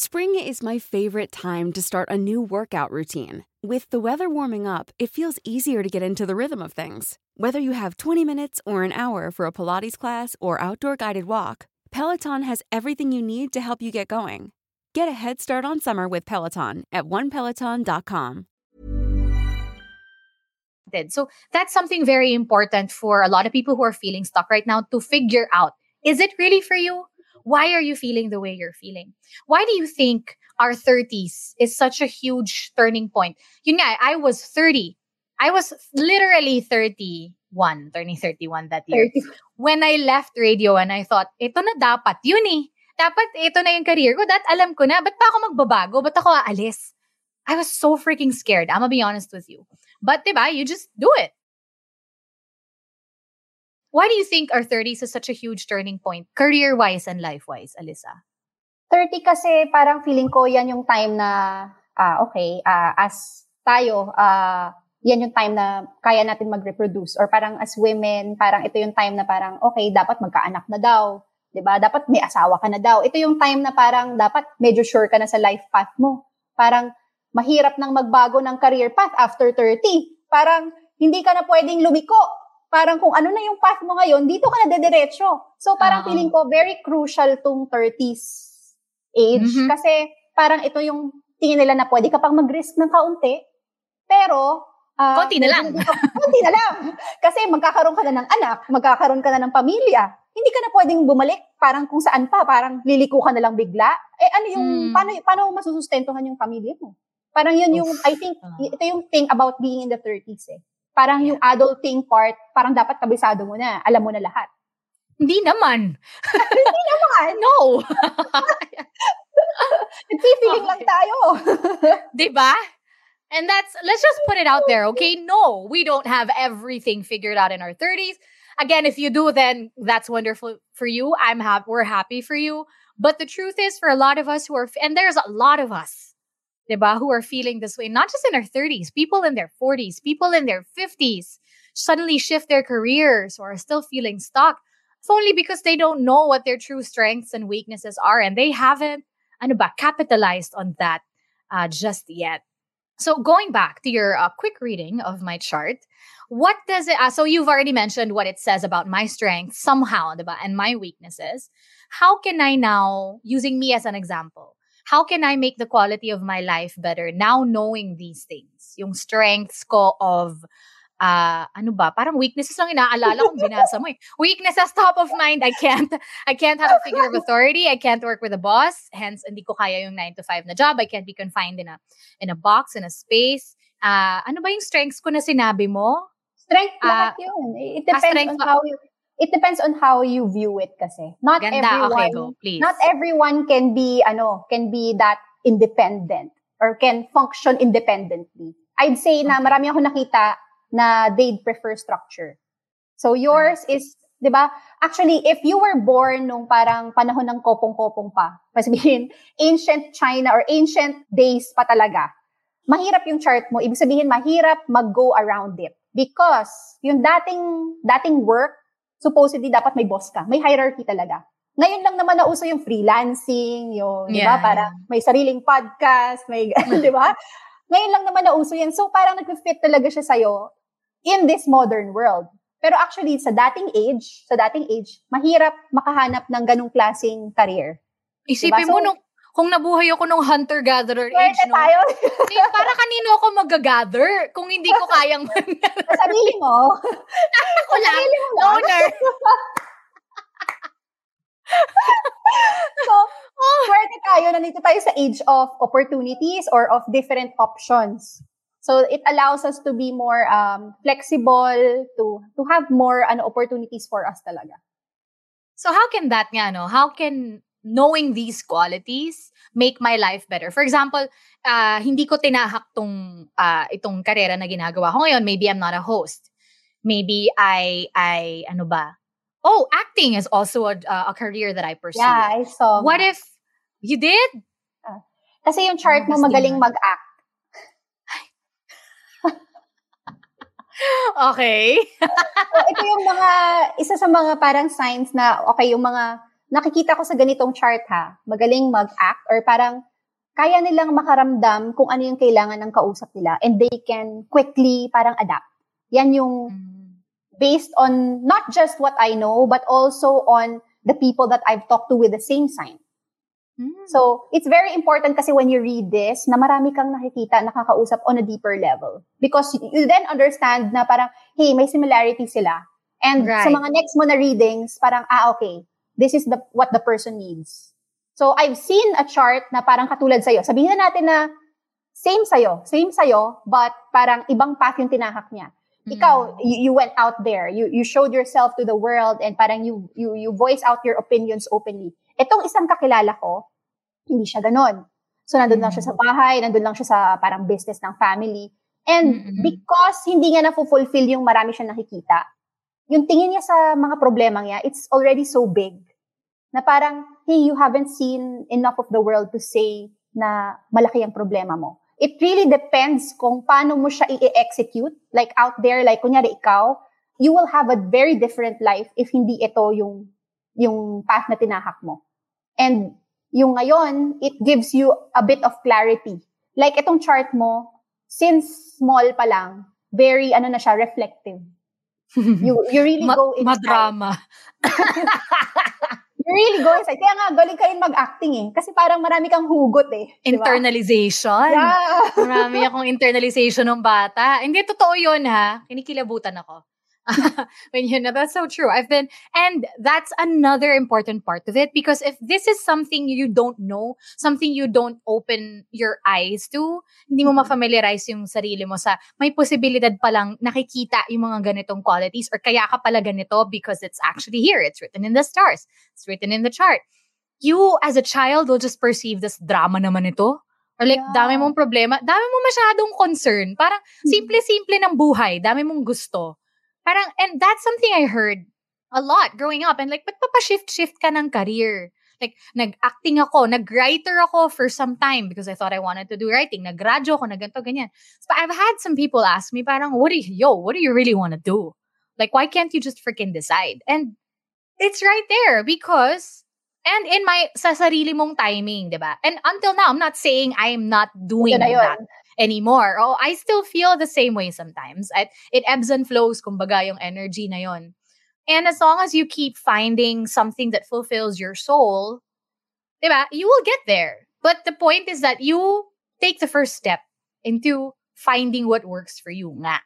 Spring is my favorite time to start a new workout routine. With the weather warming up, it feels easier to get into the rhythm of things. Whether you have 20 minutes or an hour for a Pilates class or outdoor guided walk, Peloton has everything you need to help you get going. Get a head start on summer with Peloton at onepeloton.com.
So that's something very important for a lot of people who are feeling stuck right now to figure out is it really for you? Why are you feeling the way you're feeling? Why do you think our 30s is such a huge turning point? Yun nga, I was 30. I was literally 31, turning 31 that year.
30.
When I left radio and I thought, ito na dapat yun eh. Dapat ito na yung career ko. That alam ko na. Ba't pa ako magbabago? Ba't ako aalis? I was so freaking scared. I'm gonna be honest with you. But diba, you just do it. Why do you think our 30s is such a huge turning point, career-wise and life-wise, Alyssa?
30 kasi parang feeling ko yan yung time na, ah, okay, ah, as tayo, ah, yan yung time na kaya natin mag-reproduce. Or parang as women, parang ito yung time na parang, okay, dapat magkaanak na daw. 'di ba Dapat may asawa ka na daw. Ito yung time na parang dapat medyo sure ka na sa life path mo. Parang mahirap nang magbago ng career path after 30. Parang hindi ka na pwedeng lumiko. Parang kung ano na yung path mo ngayon, dito ka na dediretso. So parang
Oo.
feeling ko very crucial tong 30s age
Mhm.
kasi parang ito yung tingin nila na pwede ka pang mag-risk ng kaunti. Pero ah,
Konti na lang.
konti na lang. Kasi magkakaroon ka na ng anak, magkakaroon ka na ng pamilya. Hindi ka na pwedeng bumalik parang kung saan pa, parang liliko ka na lang bigla. Eh ano yung,
Hmm.
paano, paano mo masusustentuhan yung pamilya mo? Parang yun yung,
Oof.
I think,
Ah.
ito yung thing about being in the 30s eh. Parang yung adulting part, parang dapat kabisado mo na, alam mo na lahat.
Hindi naman.
Hindi naman.
No.
Nagpipiling lang tayo.
Diba? And that's, let's just put it out there, okay? No, we don't have everything figured out in our 30s. Again, if you do, then that's wonderful for you. I'm happy, we're happy for you. But the truth is, for a lot of us who are, and there's a lot of us, diba, who are feeling this way, not just in their 30s, people in their 40s, people in their 50s suddenly shift their careers or are still feeling stuck. It's only because they don't know what their true strengths and weaknesses are and they haven't ano ba, capitalized on that uh, just yet. So going back to your uh, quick reading of my chart, what does it? Uh, so you've already mentioned what it says about my strengths somehow, diba, and my weaknesses. How can I now, using me as an example, how can I make the quality of my life better now knowing these things? Yung strengths ko of uh, ano ba, parang weaknesses lang inaalala kung binasa mo eh. Weaknesses top of mind, I can't, I can't have a figure of authority, I can't work with a boss, hence hindi ko kaya yung 9 to 5 na job, I can't be confined in a, in a box, in a space. Uh, ano ba yung strengths ko na sinabi mo?
Strength
Ah,
lahat yun. It depends on how you it depends on how you view it kasi. Not
Ganda,
everyone
okay, go, please.
not everyone can be ano, can be that independent or can function independently. I'd say na
Okay.
marami ako nakita na they'd prefer structure. So yours is, 'di ba? Actually, if you were born nung parang panahon ng kopong-kopong pa, sabihin ancient China or ancient days pa talaga, mahirap yung chart mo. Ibig sabihin, mahirap mag-go around it. Because yung dating, dating work, supposedly dapat may boss ka. May hierarchy talaga. Ngayon lang naman nauso yung freelancing, yung, di ba,
Yeah,
parang may sariling podcast, may, di ba? Ngayon lang naman nauso yan. So parang nag-fit talaga siya sa'yo in this modern world. Pero actually, sa dating age, sa dating age, mahirap makahanap ng ganong klaseng career.
Isipin
Diba?
mo
So-
nung kung nabuhay ako nung hunter-gatherer age,
Swerte
no?
tayo.
Eh, para kanino ako mag-gather kung hindi ko kayang
Sa sarili mo.
Ako lang.
sarili mo lang.
Owner.
So, swerte tayo, nandito tayo sa age of opportunities or of different options. So, it allows us to be more um, flexible, to to have more ano, opportunities for us talaga.
So how can that nga, no? How can knowing these qualities make my life better? For example, uh, hindi ko tinahak tong, uh, itong karera na ginagawa ko ngayon. Maybe I'm not a host. Maybe I, I, ano ba? Oh, acting is also a, uh, a career that I pursue.
Yeah, I saw.
What if you did?
Kasi yung chart mo magaling mag-act.
Okay.
So, ito yung mga, isa sa mga parang signs na, okay, yung mga, nakikita ko sa ganitong chart ha, magaling mag-act or parang, kaya nilang makaramdam kung ano yung kailangan ng kausap nila and they can quickly parang adapt. Yan yung based on not just what I know, but also on the people that I've talked to with the same sign.
Mm.
So, it's very important kasi when you read this, na marami kang nakikita, nakakausap on a deeper level. Because you then understand na parang, hey, may similarity sila. And sa
Right.
mga next mo na readings, parang, ah, okay, this is the what the person needs. So, I've seen a chart na parang katulad sa'yo. Sabihin na natin na same sa'yo, same sa'yo, but parang ibang path yung tinahak niya. Ikaw, you, you went out there, you you showed yourself to the world and parang you you you voice out your opinions openly. Itong isang kakilala ko, hindi siya ganon. So nandun lang siya sa bahay, nandun lang siya sa parang business ng family. And
Mm-mm.
because hindi nga na-fulfill yung marami siyang nakikita, yung tingin niya sa mga problema niya, it's already so big. Na parang, hey, you haven't seen enough of the world to say na malaki ang problema mo. It really depends kung paano mo siya i-execute. Like out there, like kunyari ikaw, you will have a very different life if hindi ito yung, yung path na tinahak mo. And yung ngayon, it gives you a bit of clarity. Like itong chart mo, since small pa lang, very ano na siya, reflective. You you really go inside.
madrama.
Really go inside. Kaya nga, galing ka rin mag-acting eh. Kasi parang marami kang hugot eh.
Internalization.
Yeah.
Marami akong internalization ng bata. Hindi, totoo yun ha. Kinikilabutan ako. when you know, that's so true. I've been, and that's another important part of it because if this is something you don't know, something you don't open your eyes to, hindi mo ma-familiarize yung sarili mo sa may posibilidad palang nakikita yung mga ganitong qualities or kaya ka pala ganito because it's actually here. It's written in the stars. It's written in the chart. You, as a child, will just perceive this drama naman ito. Or like,
Yeah.
dami mong problema. Dami mo masyadong concern. Parang, simple-simple ng buhay. Dami mong gusto. Parang, and that's something I heard a lot growing up. And like, ba't papashift-shift ka ng career? Like, nag-acting ako, nag-writer ako for some time because I thought I wanted to do writing. Nag-radyo ako, nag-ganto, ganyan. So, I've had some people ask me, parang, what do you, yo, what do you really want to do? Like, why can't you just freaking decide? And it's right there because, and in my, sa sarili mong timing, di ba? And until now, I'm not saying I'm not doing
Ito na yun.
that anymore. Oh, I still feel the same way sometimes. It, it ebbs and flows, kumbaga, yung energy na yon. And as long as you keep finding something that fulfills your soul, diba, you will get there. But the point is that you take the first step into finding what works for you nga.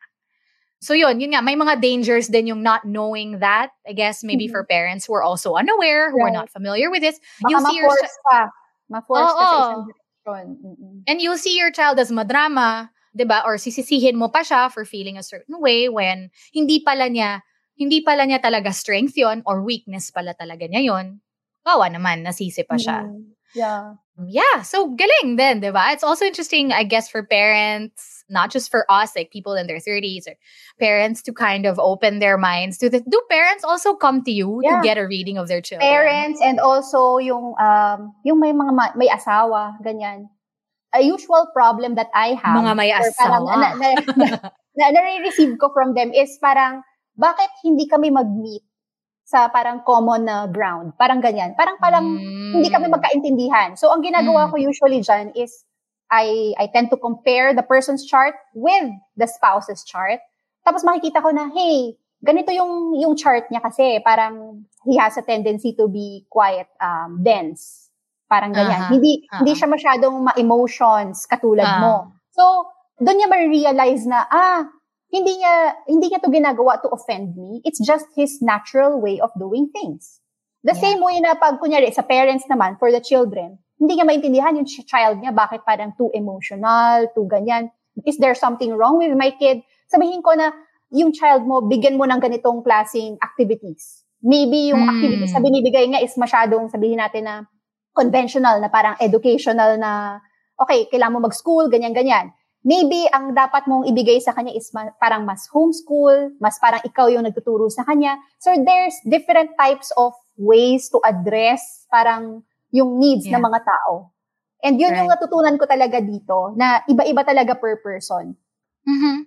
So yun, yun nga, may mga dangers din yung not knowing that. I guess maybe
Mhm.
for parents who are also unaware, who are not familiar with this,
Baka
you see your
ma-force ka. Ma-force ka sa Mm-mm.
And you see your child as madrama, 'di ba? Or sisisihin mo pa siya for feeling a certain way when hindi pala niya hindi pala niya talaga strength 'yon or weakness pala talaga niya 'yon. Kawa naman, nasisi pa siya.
Mm-mm. Yeah.
Yeah, so galing then, diba? It's also interesting, I guess, for parents, not just for us, like people in their 30s or parents to kind of open their minds to this. Do parents also come to you
yeah.
to get a reading of their children?
Parents and also yung, um, yung may mga ma- may asawa, ganyan. A usual problem that I have.
Mga may
asawa. Parang, na, na, na, na, na, na, na, na, na, na, na, na, sa parang common na ground? Parang ganyan. Parang parang hindi kami
Mm.
magkaintindihan. So, ang ginagawa
Mm.
ko usually dyan is I, I tend to compare the person's chart with the spouse's chart. Tapos makikita ko na, hey, ganito yung, yung chart niya kasi parang he has a tendency to be quite um, dense. Parang ganyan.
Aha,
Hindi hindi
aha.
siya masyadong ma-emotions katulad
Ah.
mo. So, doon niya ma-realize na, ah, hindi niya, hindi niya to ginagawa to offend me. It's just his natural way of doing things. The
Yeah.
same way na pag, kunyari, sa parents naman, for the children, hindi niya maintindihan yung ch- child niya, bakit parang too emotional, too ganyan. Is there something wrong with my kid? Sabihin ko na, yung child mo, bigyan mo ng ganitong klaseng activities. Maybe yung
Hmm.
activities na binibigay niya is masyadong, sabihin natin na, conventional na parang educational na, okay, kailangan mo mag-school, ganyan-ganyan. Maybe ang dapat mong ibigay sa kanya is ma- parang mas homeschool, mas parang ikaw yung nagtuturo sa kanya. So there's different types of ways to address parang yung needs
Yeah.
ng mga tao. And yun yung
Right.
natutunan ko talaga dito, na iba-iba talaga per person.
Mhm.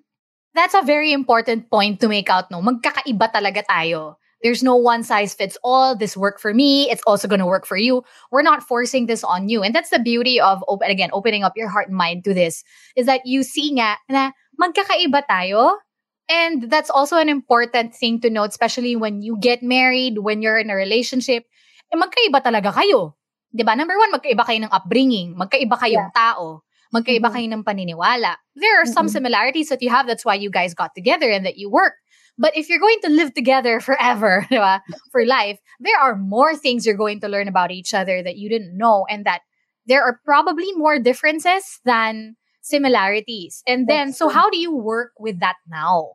That's a very important point to make out, no? Magkakaiba talaga tayo. There's no one size fits all. This worked for me. It's also going to work for you. We're not forcing this on you. And that's the beauty of, open, again, opening up your heart and mind to this, is that you see nga na magkakaiba tayo. And that's also an important thing to note, especially when you get married, when you're in a relationship. Eh, magkaiba talaga kayo. 'Di ba? Number one, magkaiba kayo ng upbringing. Magkaiba kayong tao. Magkaiba
Mhm.
kayo ng paniniwala. There are some
Mhm.
similarities that you have. That's why you guys got together and that you work. But if you're going to live together forever, di ba, for life, there are more things you're going to learn about each other that you didn't know and that there are probably more differences than similarities. And then, so how do you work with that now?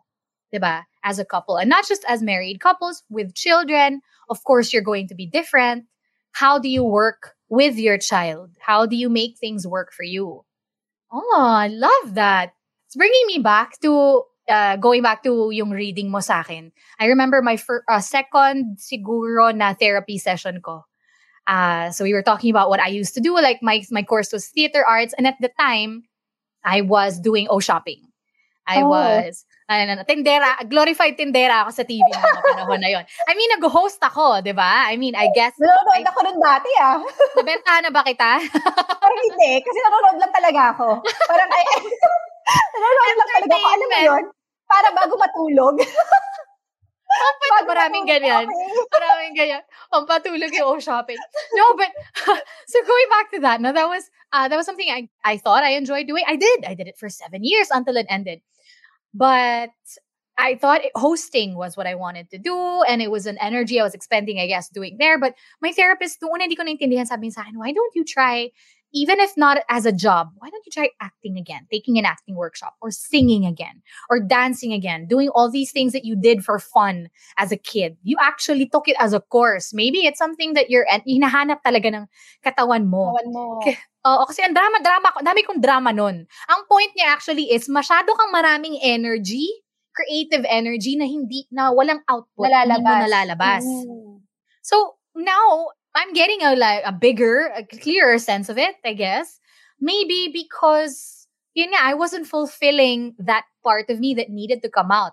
Diba? As a couple. And not just as married couples, with children. Of course, you're going to be different. How do you work with your child? How do you make things work for you? Oh, I love that. It's bringing me back to uh, going back to yung reading mo sa akin. I remember my fir- uh, second siguro na therapy session ko. Uh, so we were talking about what I used to do. Like my my course was theater arts, and at the time, I was doing O shopping. I
Oh.
was ano, tindera, glorified tindera ako sa TV noong panahon na yon. I mean, nag-host ako, di ba? I mean, I guess,
Nanonood
I-
ako nun dati ah.
nabentahan na ba kita?
Parang hindi, kasi nanonood lang talaga ako. Parang ay, nanonood lang talaga ako. Alam mo yun? Para bago matulog.
Pwede, maraming ganyan. Maraming ganyan. Ang patulog yung shopping. No, but so going back to that, no, that was uh, that was something I I thought I enjoyed doing. I did. I did it for seven years until it ended. But I thought it, hosting was what I wanted to do, and it was an energy I was expending, I guess, doing there. But my therapist, noon hindi ko naintindihan, sabi sa akin, why don't you try, even if not as a job, why don't you try acting again, taking an acting workshop, or singing again, or dancing again, doing all these things that you did for fun as a kid. You actually took it as a course. Maybe it's something that you're, and hinahanap talaga ng katawan mo.
Kawan mo.
Okay. Oo, kasi ang drama-drama, ko- dami kong drama nun. Ang point niya actually is, masyado kang maraming energy, creative energy na hindi, na walang output, hindi mo
Nalalabas.
nalalabas.
Mm.
So now I'm getting a like a bigger, a clearer sense of it, I guess. Maybe because yun nga, I wasn't fulfilling that part of me that needed to come out.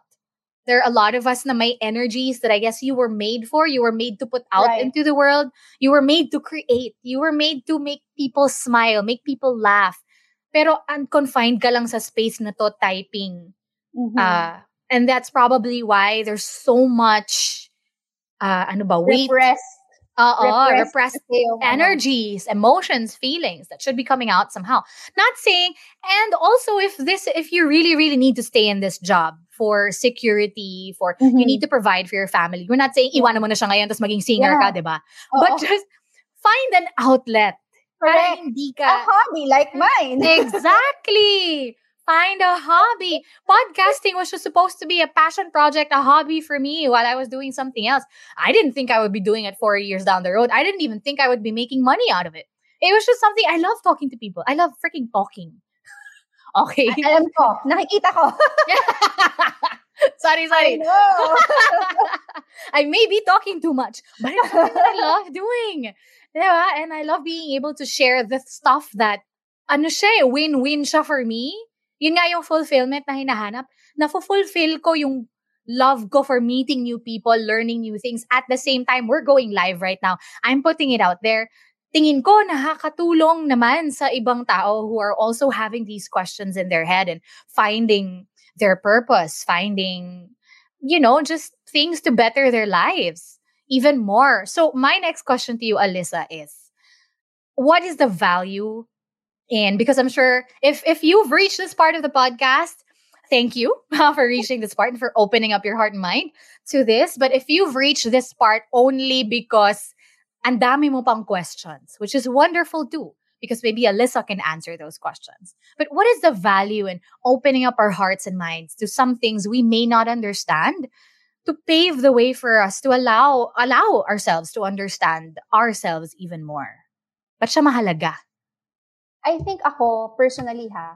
There are a lot of us na may energies that I guess you were made for. You were made to put out
Right.
into the world. You were made to create. You were made to make people smile, make people laugh. Pero unconfined ka lang sa space na to typing.
Mhm.
Uh, and that's probably why there's so much uh, ano ba, weight. Oo,
repress
repressed
kasi yung, ano,
energies, emotions, feelings that should be coming out somehow. Not saying, and also if this, if you really, really need to stay in this job for security, for you
Mhm.
need to provide for your family. We're not saying iwanan mo na siya ngayon tapos maging singer ka,
Yeah.
di ba?
Oo.
But just find an outlet. Para hindi
a hobby like mine.
exactly. Find a hobby. Podcasting was just supposed to be a passion project, a hobby for me while I was doing something else. I didn't think I would be doing it four years down the road. I didn't even think I would be making money out of it. It was just something I love talking to people. I love freaking talking. Okay.
I- alam ko, nakikita ko.
sorry,
I
sorry.
know.
I may be talking too much, but it's something that I love doing. Diba? And I love being able to share the stuff that, ano siya, eh, win-win siya for me. Yun nga yung fulfillment na hinahanap. Na-fulfill ko yung love ko for meeting new people, learning new things. At the same time, we're going live right now. I'm putting it out there. Tingin ko nakakatulong naman sa ibang tao who are also having these questions in their head and finding their purpose, finding, you know, just things to better their lives even more. So, my next question to you, Alyssa, is what is the value in because I'm sure if if you've reached this part of the podcast, thank you uh, for reaching this part and for opening up your heart and mind to this. But if you've reached this part only because and dami mo pang questions, which is wonderful too, because maybe Alyssa can answer those questions. But what is the value in opening up our hearts and minds to some things we may not understand to pave the way for us to allow allow ourselves to understand ourselves even more? Ba't siya mahalaga?
I think ako, personally ha,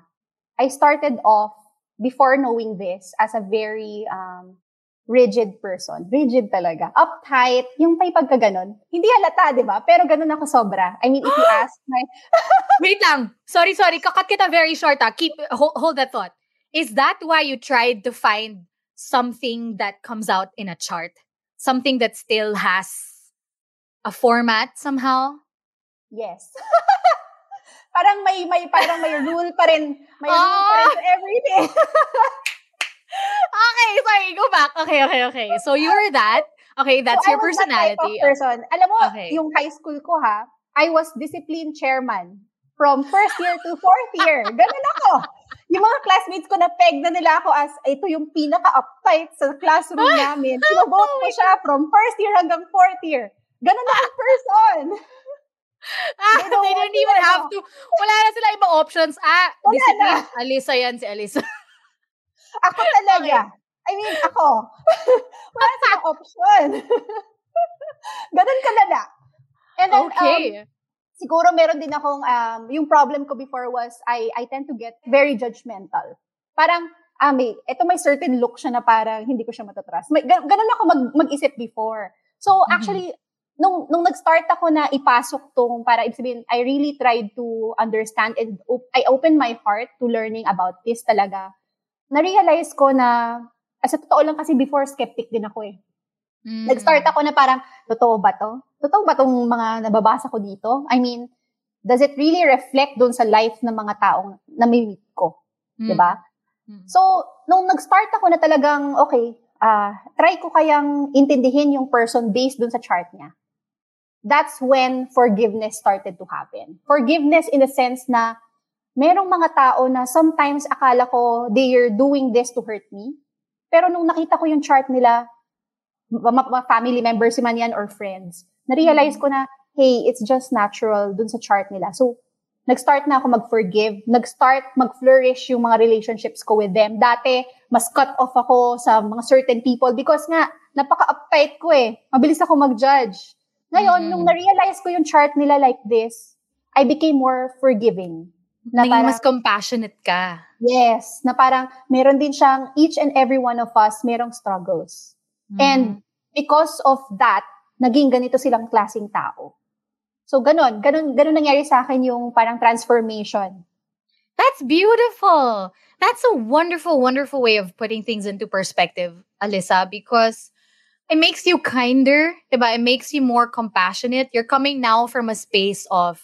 I started off before knowing this as a very um, rigid person. Rigid talaga. Uptight, yung may pagkaganon. Hindi halata, di ba? Pero ganun ako sobra. I mean, if you ask my...
Wait lang. Sorry, sorry. Kakat kita very short ah. Keep, hold, hold that thought. Is that why you tried to find something that comes out in a chart? Something that still has a format somehow?
Yes. parang may may parang may rule pa rin. May oh! rule pa rin to everything.
okay, sorry, go back. Okay, okay, okay. So you were that. Okay, that's so your personality.
That person. Alam mo, okay. yung high school ko ha, I was discipline chairman from first year to fourth year. Ganun ako. Yung mga classmates ko na peg na nila ako as ito yung pinaka-uptight sa classroom namin. Sinobote ko siya from first year hanggang fourth year. Ganun ako person.
Ah, they don't, they don't even ano. have to. Wala na sila ibang options. Ah, Wala discipline. Na. Alisa yan si Alisa.
ako talaga. Okay. I mean, ako. Wala silang option. Ganun ka na And then, okay. Um, siguro meron din akong, um, yung problem ko before was, I, I tend to get very judgmental. Parang, ah, may, ito may certain look siya na parang hindi ko siya matatrust. May, ganun ako mag, mag-isip before. So, mm-hmm. actually, nung, nung nag-start ako na ipasok tong, para sabihin, I really tried to understand and op- I opened my heart to learning about this talaga. Na-realize ko na, as a totoo lang kasi before, skeptic din ako eh. Mm. Nag-start ako na parang, totoo ba to? Totoo ba tong mga nababasa ko dito? I mean, does it really reflect doon sa life ng mga taong nami-meet ko? Mm. 'Di ba? Mm. So, nung nag-start ako na talagang, okay, uh, try ko kayang intindihin yung person based doon sa chart niya that's when forgiveness started to happen. Forgiveness in the sense na merong mga tao na sometimes akala ko they are doing this to hurt me. Pero nung nakita ko yung chart nila, mga family members man yan or friends, na-realize ko na, hey, it's just natural dun sa chart nila. So, nag-start na ako mag-forgive. Nag-start mag-flourish yung mga relationships ko with them. Dati, mas cut off ako sa mga certain people because nga, napaka-uptight ko eh. Mabilis ako mag-judge. Ngayon, mm-hmm. nung na-realize ko yung chart nila like this, I became more forgiving.
Na Naging parang, mas compassionate ka.
Yes. Na parang meron din siyang, each and every one of us, merong struggles. Mm-hmm. And because of that, naging ganito silang klasing tao. So, ganun. Ganun, ganun nangyari sa akin yung parang transformation.
That's beautiful. That's a wonderful, wonderful way of putting things into perspective, Alyssa, because it makes you kinder, diba? It makes you more compassionate. You're coming now from a space of,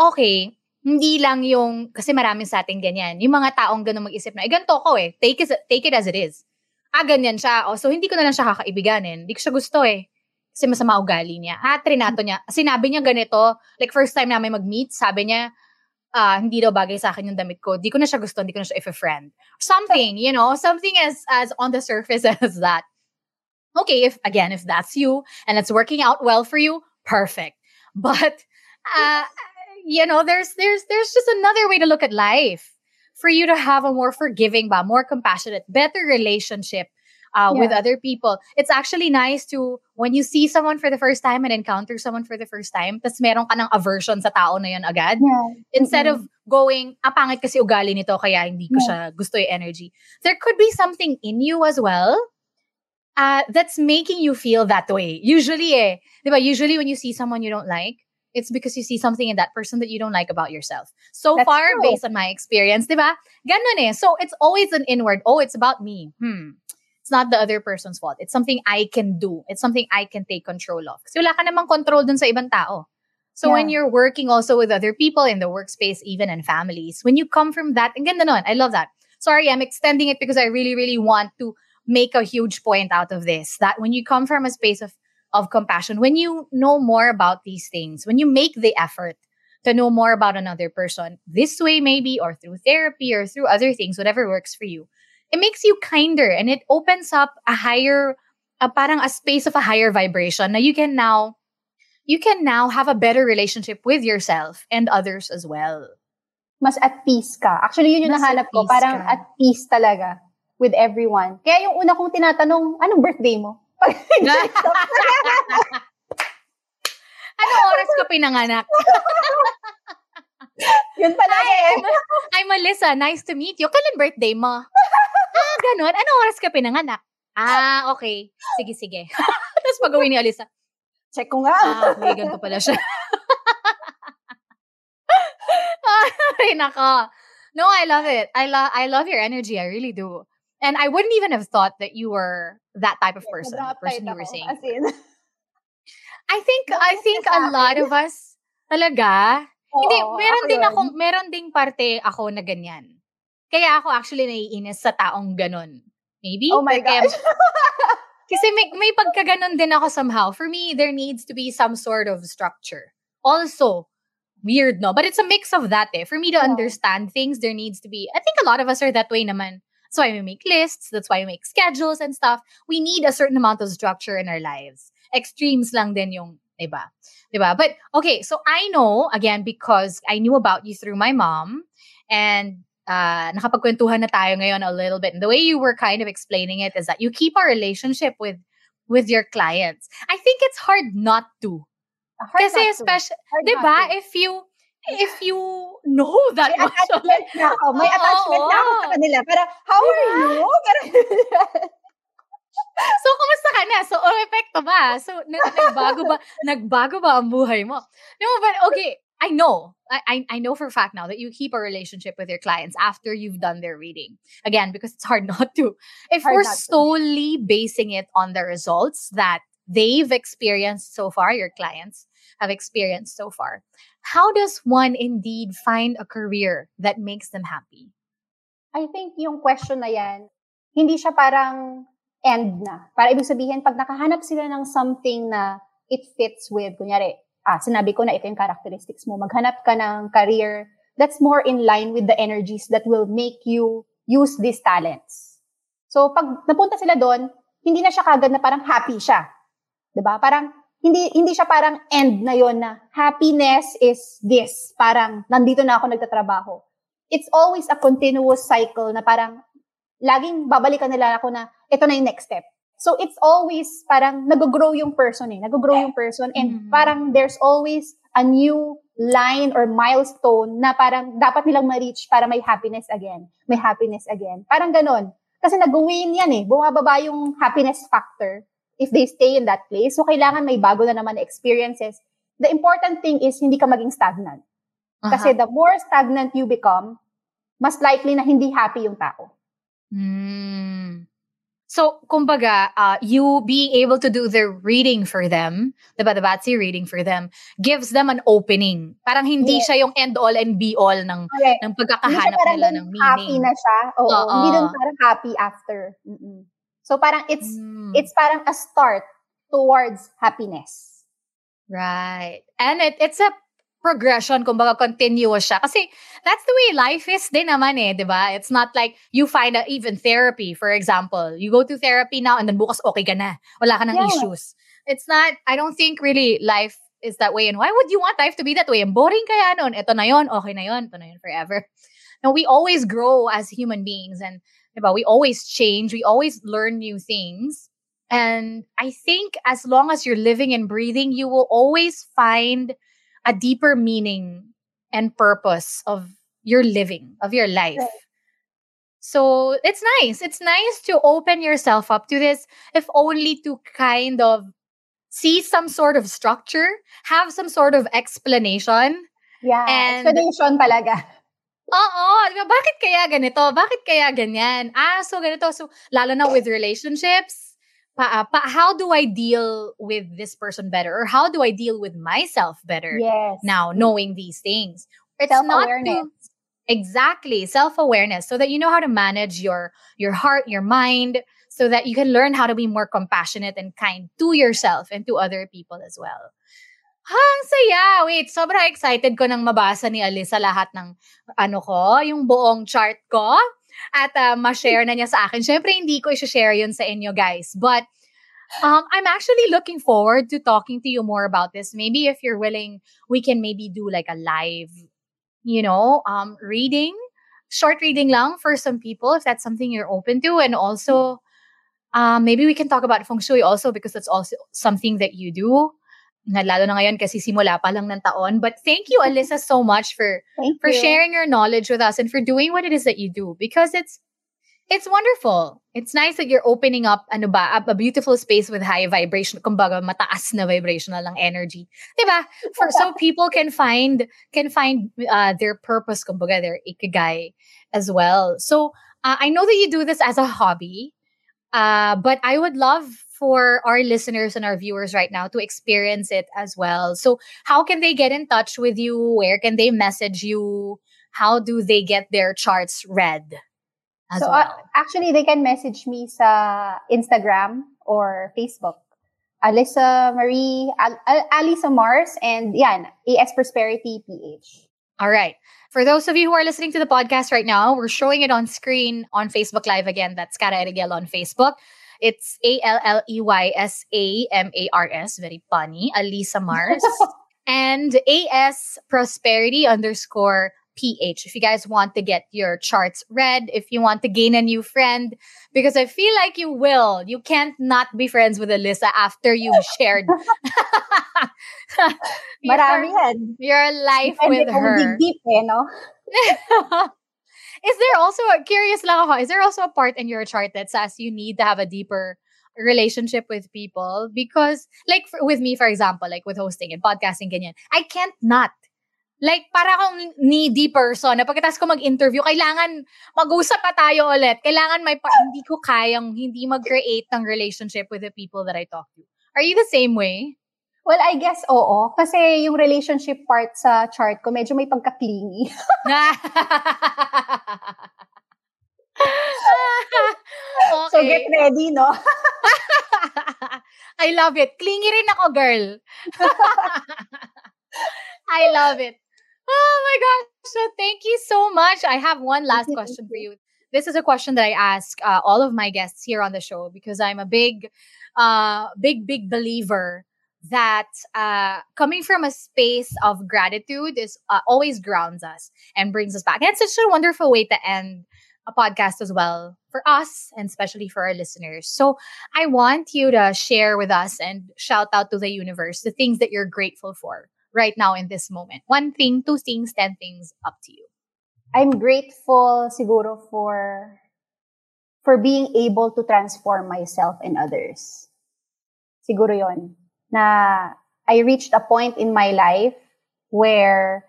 okay, hindi lang yung, kasi maraming sa ating ganyan, yung mga taong ganun mag-isip na, eh, ganito ko eh, take it, take it as it is. Ah, ganyan siya. Oh, so, hindi ko na lang siya kakaibiganin. Hindi ko siya gusto eh. Kasi masama ugali niya. Ha, trinato niya. Sinabi niya ganito, like first time namin mag-meet, sabi niya, uh, hindi daw bagay sa akin yung damit ko. Hindi ko na siya gusto, hindi ko na siya if a friend. Something, you know, something as as on the surface as that. Okay, if again, if that's you and it's working out well for you, perfect. But uh, you know, there's there's there's just another way to look at life for you to have a more forgiving, ba, more compassionate, better relationship uh, yeah. with other people. It's actually nice to, when you see someone for the first time and encounter someone for the first time, tas meron ka ng aversion sa tao na yun agad. Yeah. Instead mm-hmm. of going, ah, pangit kasi ugali nito, kaya hindi ko yeah. siya gusto yung energy. There could be something in you as well uh, that's making you feel that way. Usually, eh, diba? Usually when you see someone you don't like, it's because you see something in that person that you don't like about yourself. So that's far, true. based on my experience, diba? Ganun eh. So it's always an inward, oh, it's about me. Hmm. It's not the other person's fault. It's something I can do. It's something I can take control of. Kasi wala ka namang control dun sa ibang tao. So yeah. when you're working also with other people in the workspace, even in families, when you come from that, and ganda nun, I love that. Sorry, I'm extending it because I really, really want to make a huge point out of this that when you come from a space of of compassion, when you know more about these things, when you make the effort to know more about another person this way maybe or through therapy or through other things whatever works for you it makes you kinder and it opens up a higher a parang a space of a higher vibration Now you can now you can now have a better relationship with yourself and others as well.
Mas at peace ka. Actually, yun yung
Mas
nahanap ko. Parang
ka.
at peace talaga with everyone. Kaya yung una kong tinatanong, anong birthday mo? Pag
Anong oras ka pinanganak?
yun talaga
Hi,
eh.
I'm, Melissa. Nice to meet you. Kailan birthday mo? ah, ganun. Anong oras ka pinanganak? Ah, okay. Sige, sige. Tapos pag uwi ni Alisa,
Check ko nga.
ah, okay, ganito pala siya. Ay, nako. No, I love it. I love I love your energy. I really do. And I wouldn't even have thought that you were that type of person. The person you were saying. I think I think a lot of us talaga. Hindi,
oo,
meron
ako
din
yun.
ako, meron ding parte ako na ganyan. Kaya ako actually naiinis sa taong ganun. Maybe?
Oh my gosh.
Kasi may, may pagkaganon din ako somehow. For me, there needs to be some sort of structure. Also, weird, no? But it's a mix of that eh. For me to
Yeah.
understand things, there needs to be, I think a lot of us are that way naman. That's why we make lists. That's why we make schedules and stuff. We need a certain amount of structure in our lives. Extremes lang din yung iba. Diba? But okay, so I know, again, because I knew about you through my mom and uh, nakapagkwentuhan na tayo ngayon a little bit. And the way you were kind of explaining it is that you keep a relationship with with your clients. I think it's hard not to.
Hard
Kasi
not to.
especially, di
not
ba,
to.
if you if you know that
May
much of
attachment na ako. May attachment na ako sa kanila. Parang, how are you? Parang,
So, kumusta ka na? So, oh, epekto ba? So, na- nagbago ba? Nagbago ba ang buhay mo? No, but okay, I know. I, I know for a fact now that you keep a relationship with your clients after you've done their reading. Again, because it's hard not to. If
Hard
we're
not to.
solely basing it on the results that they've experienced so far, your clients have experienced so far, how does one indeed find a career that makes them happy?
I think yung question na yan, hindi siya parang end na. Para ibig sabihin, pag nakahanap sila ng something na it fits with, kunyari, ah, sinabi ko na ito yung characteristics mo, maghanap ka ng career that's more in line with the energies that will make you use these talents. So, pag napunta sila doon, hindi na siya kagad na parang happy siya. ba? Parang, hindi hindi siya parang end na yon na happiness is this. Parang, nandito na ako nagtatrabaho. It's always a continuous cycle na parang, laging babalikan nila ako na, ito na yung next step. So, it's always parang nag-grow yung person eh. Nag-grow yung person and
Mhm.
parang there's always a new line or milestone na parang dapat nilang ma-reach para may happiness again. May happiness again. Parang ganon. Kasi nag-win yan eh. Bumababa yung happiness factor if they stay in that place. So, kailangan may bago na naman na experiences. The important thing is hindi ka maging stagnant. Kasi the more stagnant you become, mas likely na hindi happy yung tao.
Mm. So, kumbaga, uh, you being able to do the reading for them, diba, the Batsy reading for them, gives them an opening. Parang hindi
Yes.
siya yung end-all and be-all ng,
Correct.
ng pagkakahanap nila ng
happy
meaning.
na siya. Oo.
Oo.
Hindi dun parang happy after. Mm-mm. So, parang it's,
Mm.
it's parang a start towards happiness.
Right. And it, it's a progression, kumbaga continuous siya. Kasi that's the way life is din naman eh, di ba? It's not like you find a, even therapy, for example. You go to therapy now and then bukas okay ka na. Wala ka ng
Yeah.
issues. It's not, I don't think really life is that way. And why would you want life to be that way? Boring kaya nun. Ito na yon, okay na yon, ito na yon forever. No, we always grow as human beings and diba, we always change, we always learn new things. And I think as long as you're living and breathing, you will always find a deeper meaning and purpose of your living, of your life.
Right.
So it's nice. It's nice to open yourself up to this, if only to kind of see some sort of structure, have some sort of explanation.
Yeah.
And-
explanation talaga.
Oo? Bakit kaya ganito? Bakit kaya ganyan? Ah, so ganito. So, lalo na with relationships, pa, pa, how do I deal with this person better? Or how do I deal with myself better
Yes.
now, knowing these things? It's not
Self-awareness.
to, exactly self-awareness, so that you know how to manage your your heart, your mind, so that you can learn how to be more compassionate and kind to yourself and to other people as well. Ha, ang saya. Wait, sobrang excited ko nang mabasa ni Alisa lahat ng ano ko, yung buong chart ko. At uh, ma-share na niya sa akin. Siyempre, hindi ko i-share yun sa inyo, guys. But um, I'm actually looking forward to talking to you more about this. Maybe if you're willing, we can maybe do like a live, you know, um, reading, short reading lang for some people if that's something you're open to. And also, um, maybe we can talk about feng shui also because that's also something that you do lalo na ngayon kasi simula pa lang ng taon. But thank you, Alyssa, so much for
Thank
for
you.
sharing your knowledge with us and for doing what it is that you do because it's it's wonderful. It's nice that you're opening up ano ba, a, a beautiful space with high vibration, kumbaga mataas na vibrational lang energy. 'Di ba? For so people can find can find uh, their purpose, kumbaga their ikigai as well. So, uh, I know that you do this as a hobby. Uh, but I would love for our listeners and our viewers right now to experience it as well. So, how can they get in touch with you? Where can they message you? How do they get their charts read as
so,
well?
uh, actually, they can message me sa Instagram or Facebook. Alyssa Marie, Al- Al- Alisa Mars, and yan, AS Prosperity PH.
All right. For those of you who are listening to the podcast right now, we're showing it on screen on Facebook Live again. That's Cara Erigel on Facebook. It's A L L E Y S A M A R S. Very funny. Alisa Mars. and AS Prosperity underscore PH. If you guys want to get your charts read, if you want to gain a new friend, because I feel like you will. You can't not be friends with Alyssa after you've shared
Marami
your,
yan.
your life
Depende
with her.
dig-deep eh, no?
Is there also curious lang ako, is there also a part in your chart that says you need to have a deeper relationship with people? Because like for, with me for example like with hosting and podcasting ganyan I can't not. Like para akong needy person na pagkatapos ko mag-interview kailangan mag-usap pa tayo ulit. Kailangan may pa- hindi ko kayang hindi mag-create ng relationship with the people that I talk to. Are you the same way
Well, I guess oo. Kasi yung relationship part sa chart ko, medyo may pagka-clingy.
okay.
So, get ready, no?
I love it. Clingy rin ako, girl. I love it. Oh my gosh. So thank you so much. I have one last question for you. This is a question that I ask uh, all of my guests here on the show because I'm a big, uh, big, big believer that uh, coming from a space of gratitude is uh, always grounds us and brings us back. And it's such a wonderful way to end a podcast as well for us and especially for our listeners. So I want you to share with us and shout out to the universe the things that you're grateful for right now in this moment. One thing, two things, ten things, up to you.
I'm grateful siguro for for being able to transform myself and others. Siguro yon na I reached a point in my life where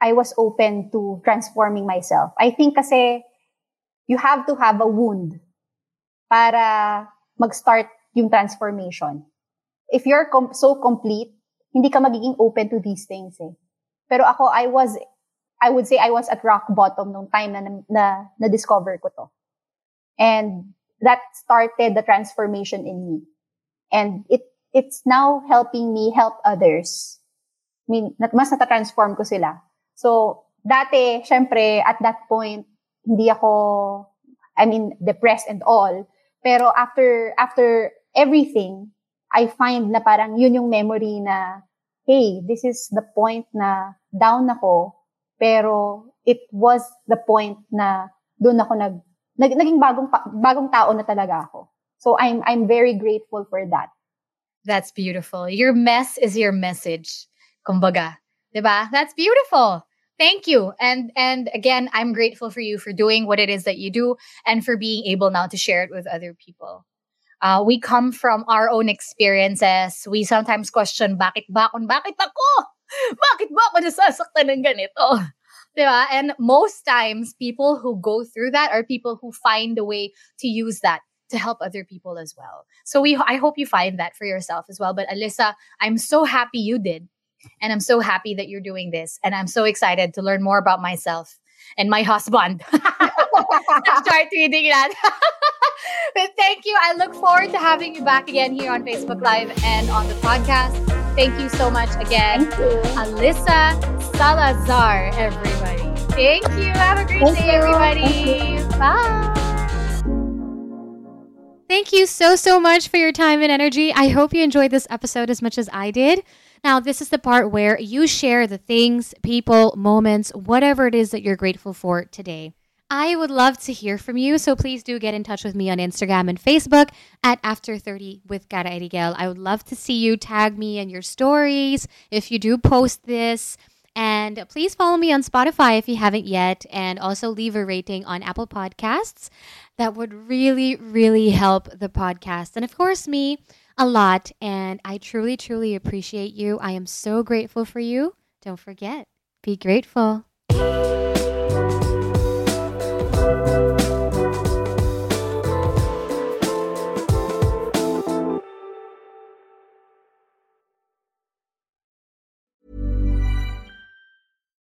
I was open to transforming myself. I think kasi you have to have a wound para mag-start yung transformation. If you're com- so complete, hindi ka magiging open to these things eh. Pero ako, I was, I would say I was at rock bottom nung time na, na, na-discover ko to. And that started the transformation in me. And it, it's now helping me help others. I mean, mas nata-transform ko sila. So, dati, syempre, at that point, hindi ako, I mean, depressed and all. Pero after, after everything, I find na parang yun yung memory na, hey, this is the point na down ako, pero it was the point na doon ako nag, nag naging bagong, bagong tao na talaga ako. So I'm, I'm very grateful for that.
That's beautiful. Your mess is your message. Kumbaga. Diba? That's beautiful. Thank you. And and again, I'm grateful for you for doing what it is that you do and for being able now to share it with other people. Uh, we come from our own experiences. We sometimes question, bakit ba ako? Bakit ako? Bakit ba ako nasasaktan ng ganito? Diba? And most times, people who go through that are people who find a way to use that to help other people as well. So we, I hope you find that for yourself as well. But Alyssa, I'm so happy you did. And I'm so happy that you're doing this. And I'm so excited to learn more about myself and my husband. Start reading that. but thank you. I look forward to having you back again here on Facebook Live and on the podcast.
Thank you so much again. Alyssa Salazar, everybody. Thank you. Have a great
Thank
day,
you.
everybody. Bye. Thank you so, so much for your time and energy. I hope you enjoyed this episode as much as I did. Now, this is the part where you share the things, people, moments, whatever it is that you're grateful for today. I would love to hear from you, so please do get in touch with me on Instagram and Facebook at After 30 with Cara Erigel. I would love to see you tag me in your stories if you do post this. And please follow me on Spotify if you haven't yet, and also leave a rating on Apple Podcasts. That would really, really help the podcast. And of course, me a lot. And I truly, truly appreciate you. I am so grateful for you. Don't forget, be grateful.